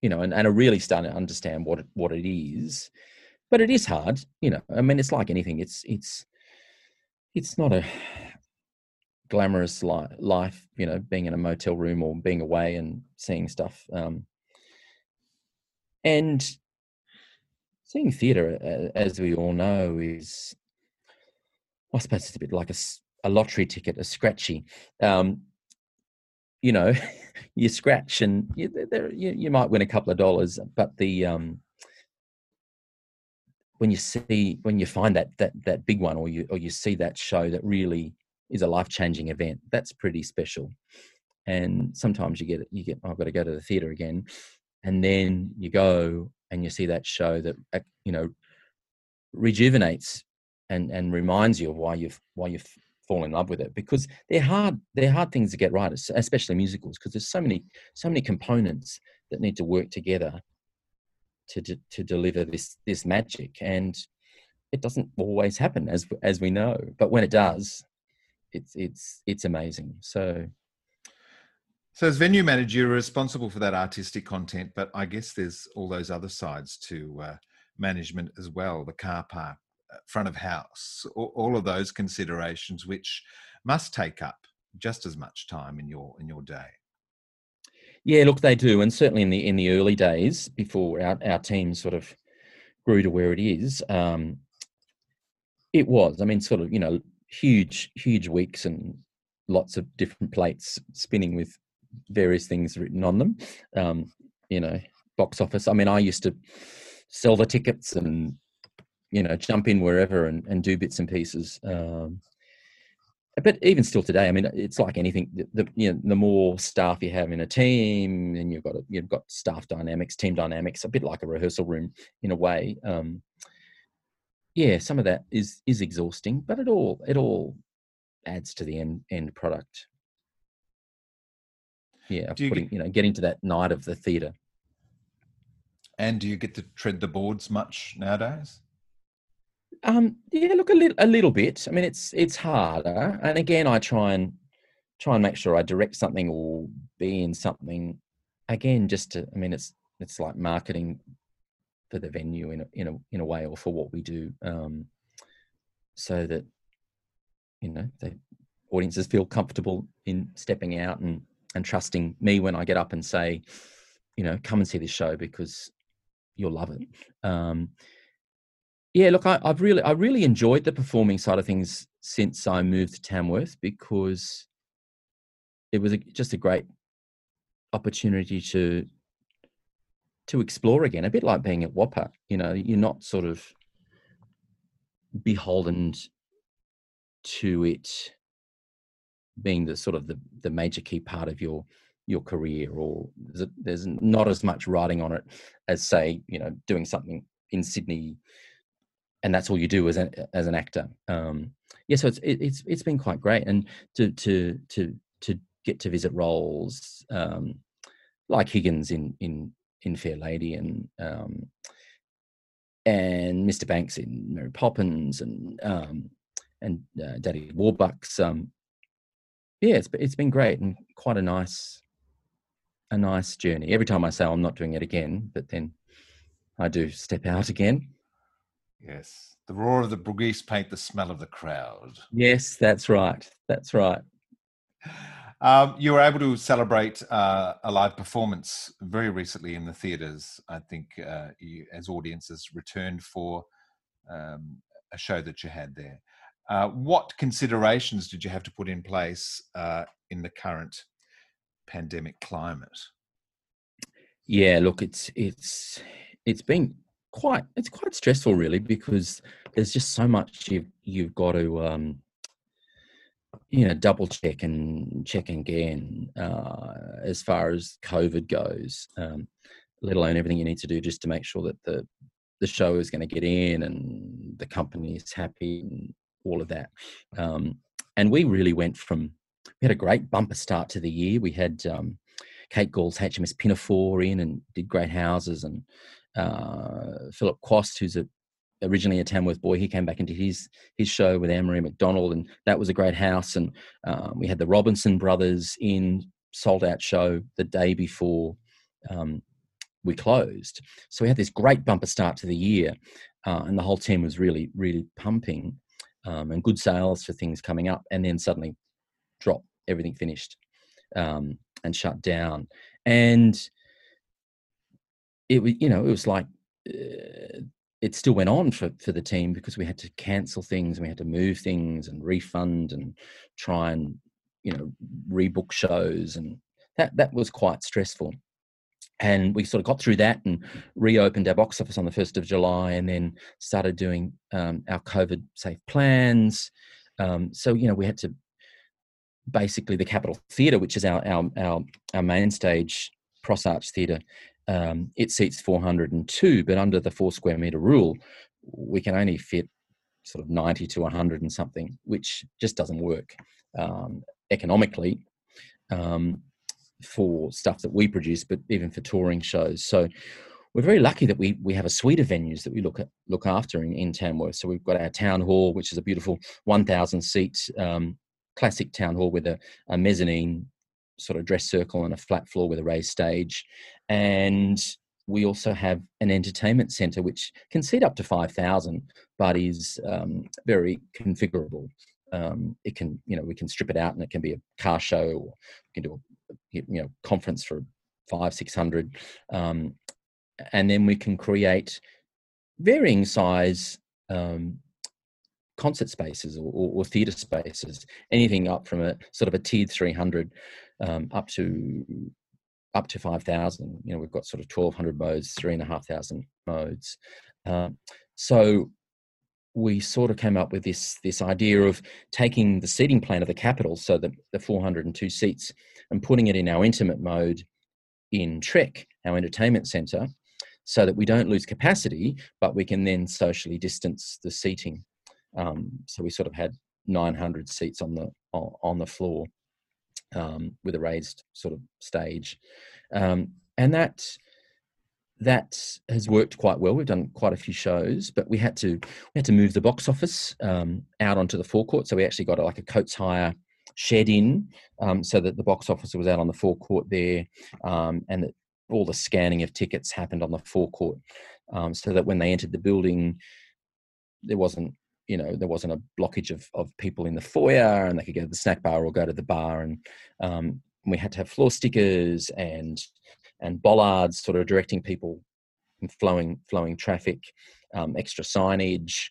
Speaker 2: you know, and, and are really starting to understand what it, what it is. But it is hard, you know. I mean, it's like anything. It's it's it's not a glamorous li- life, you know, being in a motel room or being away and seeing stuff. Um, and seeing theatre, as we all know, is I suppose it's a bit like a, a lottery ticket, a scratchy. Um, you know, you scratch and you, you, you might win a couple of dollars, but the um, when you see when you find that that that big one, or you or you see that show that really is a life changing event, that's pretty special. and sometimes you get you get I've got to go to the theatre again, and then you go and you see that show that you know rejuvenates and and reminds you of why you've why you've fallen in love with it because they're hard they're hard things to get right especially musicals because there's so many so many components that need to work together to to, to deliver this this magic and it doesn't always happen as as we know but when it does it's it's it's amazing. So
Speaker 1: so as venue manager you're responsible for that artistic content but i guess there's all those other sides to uh, management as well the car park front of house all of those considerations which must take up just as much time in your in your day.
Speaker 2: Yeah look they do and certainly in the in the early days before our, our team sort of grew to where it is um it was i mean sort of you know huge huge weeks and lots of different plates spinning with various things written on them um you know box office. I mean i used to sell the tickets and you know jump in wherever and, and do bits and pieces um, but even still today i mean it's like anything the, the, you know the more staff you have in a team and you've got a, you've got staff dynamics team dynamics a bit like a rehearsal room in a way um, yeah some of that is is exhausting but it all it all adds to the end end product yeah you, putting, get, you know getting to that night of the theater
Speaker 1: and do you get to tread the boards much nowadays?
Speaker 2: Um, yeah, look a little, a little bit. I mean, it's it's harder, and again, I try and try and make sure I direct something or be in something. Again, just to, I mean, it's it's like marketing for the venue in a in a in a way, or for what we do, um, so that you know the audiences feel comfortable in stepping out and and trusting me when I get up and say, you know, come and see this show because you'll love it. Um, yeah, look, I, have really, I really enjoyed the performing side of things since I moved to Tamworth because it was a, just a great opportunity to to explore again. A bit like being at WAAPA, you know, you're not sort of beholden to it being the sort of the, the major key part of your your career or there's not as much writing on it as say you know doing something in sydney and that's all you do as an as an actor um yeah so it's it, it's it's been quite great and to to to to get to visit roles um like higgins in in in fair lady and um and mr banks in mary poppins and um and uh, daddy warbucks um yeah it's it's been great and quite a nice a nice journey. Every time I say I'm not doing it again, but then I do step out again.
Speaker 1: Yes. The roar of the Brooghies paint the smell of the crowd.
Speaker 2: Yes, that's right. That's right.
Speaker 1: Um, you were able to celebrate uh, a live performance very recently in the theatres. I think uh, you, as audiences returned for um, a show that you had there. Uh, what considerations did you have to put in place uh, in the current pandemic climate?
Speaker 2: Yeah, look, it's it's it's been quite it's quite stressful really because there's just so much you've you've got to um, you know double check and check again uh, as far as COVID goes, um, let alone everything you need to do just to make sure that the the show is going to get in and the company is happy and all of that. Um, and we really went from we had a great bumper start to the year. We had um, Kate Gaul's HMS Pinafore in and did great houses, and uh, Philip Quast, who's a originally a Tamworth boy, he came back into his his show with Anne Marie McDonald, and that was a great house. And um, we had the Robinson brothers in sold out show the day before um, we closed. So we had this great bumper start to the year, uh, and the whole team was really really pumping. Um, and good sales for things coming up, and then suddenly drop, everything finished um, and shut down. And it was, you know, it was like uh, it still went on for, for the team because we had to cancel things and we had to move things and refund and try and, you know, rebook shows. And that, that was quite stressful. And we sort of got through that and reopened our box office on the 1st of July and then started doing um, our COVID safe plans. Um, so, you know, we had to basically the Capitol Theatre, which is our our our, our main stage, Cross Arch Theatre. Um, it seats 402, but under the four square meter rule, we can only fit sort of 90 to 100 and something, which just doesn't work um, economically um, for stuff that we produce, but even for touring shows. So we're very lucky that we we have a suite of venues that we look at look after in, in Tamworth. So we've got our town hall, which is a beautiful 1,000 seat um, classic town hall with a, a, mezzanine sort of dress circle and a flat floor with a raised stage, and we also have an entertainment centre which can seat up to 5,000, but is um, very configurable. Um, it can, you know, we can strip it out and it can be a car show or we can do a, you know, conference for five, 600. Um, and then we can create varying size um, concert spaces or, or, or theatre spaces, anything up from a sort of a tiered 300 um, up to up to 5,000. You know, we've got sort of 1,200 modes, three and a half thousand modes. Um, so we sort of came up with this this idea of taking the seating plan of the Capitol, so the, the 402 seats, and putting it in our intimate mode in TRECC, our entertainment centre, so that we don't lose capacity, but we can then socially distance the seating. Um, so we sort of had 900 seats on the on the floor um, with a raised sort of stage, um, and that that has worked quite well. We've done quite a few shows, but we had to we had to move the box office um, out onto the forecourt. So we actually got like a Coates Hire shed in, um, so that the box office was out on the forecourt there, um, and that all the scanning of tickets happened on the forecourt, um, so that when they entered the building, there wasn't you know there wasn't a blockage of, of people in the foyer and they could go to the snack bar or go to the bar and um, we had to have floor stickers and and bollards sort of directing people flowing flowing traffic um, extra signage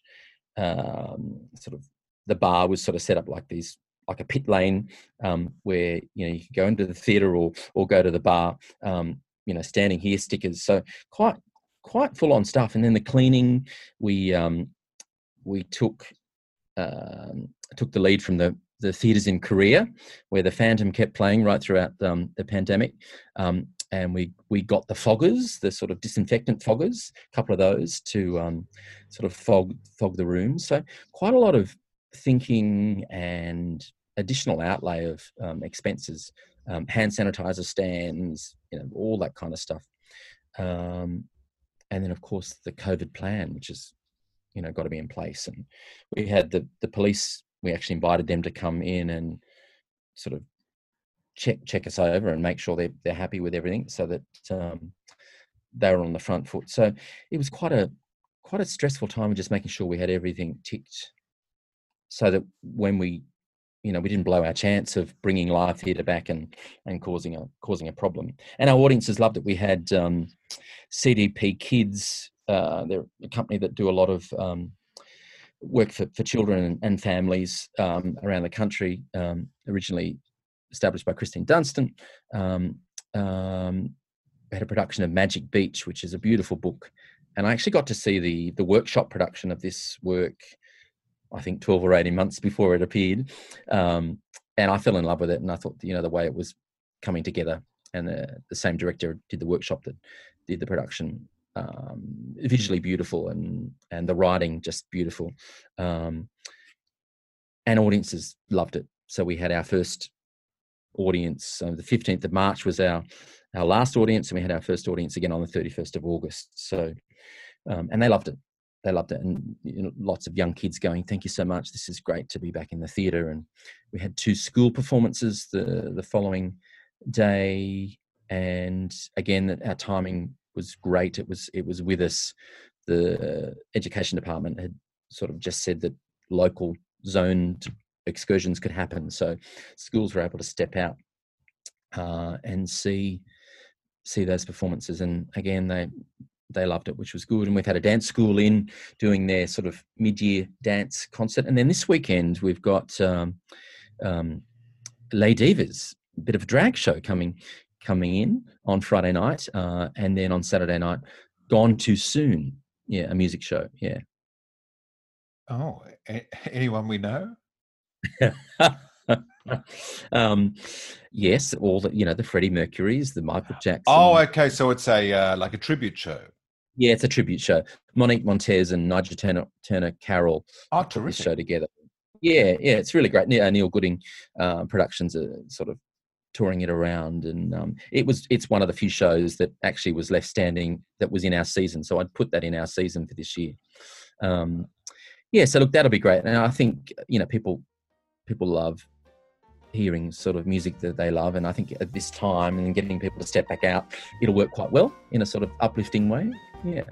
Speaker 2: um, sort of the bar was sort of set up like these like a pit lane um, where you know you could go into the theater or or go to the bar um, you know standing here stickers. So quite quite full on stuff. And then the cleaning we um we took um, took the lead from the the theaters in Korea where the Phantom kept playing right throughout um, the pandemic um, and we we got the foggers the sort of disinfectant foggers a couple of those to um, sort of fog fog the rooms so quite a lot of thinking and additional outlay of um, expenses um, hand sanitizer stands, you know, all that kind of stuff. And then, of course, the COVID plan, which is, you know, got to be in place. And we had the the police. We actually invited them to come in and sort of check check us over and make sure they're they're happy with everything, so that um, they were on the front foot. So it was quite a quite a stressful time of just making sure we had everything ticked, so that when we you know we didn't blow our chance of bringing live theatre back and and causing a causing a problem and our audiences loved it we had um, cdp kids uh, they're a company that do a lot of um, work for, for children and, families um, around the country um, originally established by christine dunstan um, um, had a production of magic beach which is a beautiful book and i actually got to see the the workshop production of this work I think 12 or 18 months before it appeared. Um, and I fell in love with it. And I thought, you know, the way it was coming together and the, the same director did the workshop that did the production um, visually beautiful and, and the writing just beautiful. Um, and audiences loved it. So we had our first audience. So the 15th of March was our, our last audience and we had our first audience again on the 31st of August. So, um, and they loved it they loved it and you know, lots of young kids going thank you so much this is great to be back in the theatre and we had two school performances the the following day and again our timing was great it was it was with us the education department had sort of just said that local zoned excursions could happen so schools were able to step out uh, and see see those performances and again they they loved it, which was good. And we've had a dance school in doing their sort of mid-year dance concert. And then this weekend we've got um, um, Les Divas, a bit of a drag show coming coming in on Friday night, uh, and then on Saturday night, Gone Too Soon. Yeah, a music show. Yeah.
Speaker 1: Oh, anyone we know?
Speaker 2: um, yes, all the you know the Freddie Mercury's, the Michael Jackson.
Speaker 1: Oh, okay. So it's a uh, like a tribute show.
Speaker 2: Yeah, it's a tribute show. Monique Montez and Nigel Turner, Turner Carroll
Speaker 1: Oh,
Speaker 2: put this
Speaker 1: terrific.
Speaker 2: show together. Yeah, yeah, it's really great. Neil, Neil Gooding uh, Productions are sort of touring it around, and um, it was it's one of the few shows that actually was left standing that was in our season. So I'd put that in our season for this year. Um, yeah, so look, that'll be great, and I think you know people people love hearing sort of music that they love, and I think at this time and getting people to step back out, it'll work quite well in a sort of uplifting way. Yeah.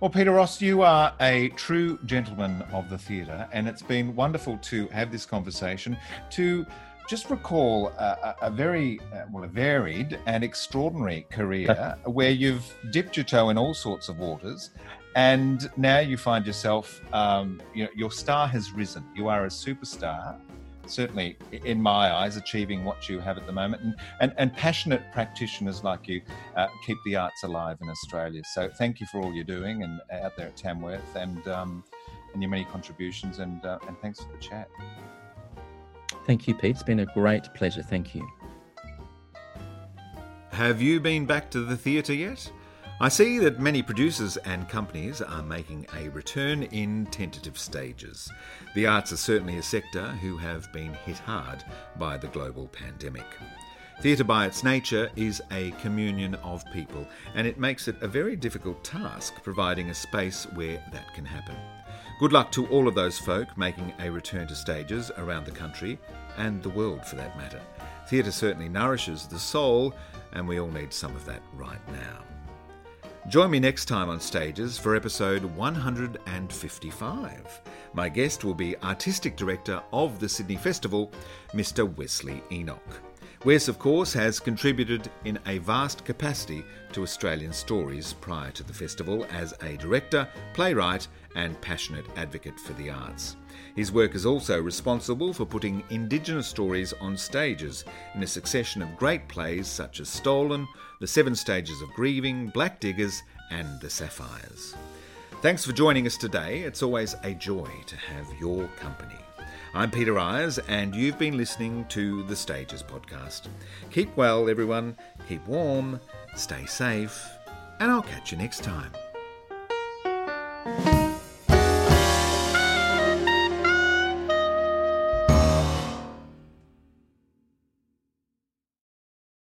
Speaker 1: Well, Peter Ross, you are a true gentleman of the theatre, and it's been wonderful to have this conversation to just recall a, a, very uh, well a varied and extraordinary career where you've dipped your toe in all sorts of waters, and now you find yourself, um, you know, your star has risen. You are a superstar. Certainly, in my eyes, achieving what you have at the moment, and, and, and passionate practitioners like you uh, keep the arts alive in Australia. So thank you for all you're doing and uh, out there at Tamworth and um, and your many contributions and uh, and thanks for the chat.
Speaker 2: Thank you, Pete. It's been a great pleasure. Thank you.
Speaker 1: Have you been back to the theatre yet? I see that many producers and companies are making a return in tentative stages. The arts are certainly a sector who have been hit hard by the global pandemic. Theatre, by its nature, is a communion of people, and it makes it a very difficult task providing a space where that can happen. Good luck to all of those folk making a return to stages around the country and the world for that matter. Theatre certainly nourishes the soul, and we all need some of that right now. Join me next time on Stages for episode 155. My guest will be Artistic Director of the Sydney Festival, Mr. Wesley Enoch. Wes, of course, has contributed in a vast capacity to Australian stories prior to the festival as a director, playwright, and passionate advocate for the arts. His work is also responsible for putting Indigenous stories on stages in a succession of great plays such as Stolen, The Seven Stages of Grieving, Black Diggers, and The Sapphires. Thanks for joining us today. It's always a joy to have your company. I'm Peter Ayres, and you've been listening to the Stages podcast. Keep well, everyone, keep warm, stay safe, and I'll catch you next time.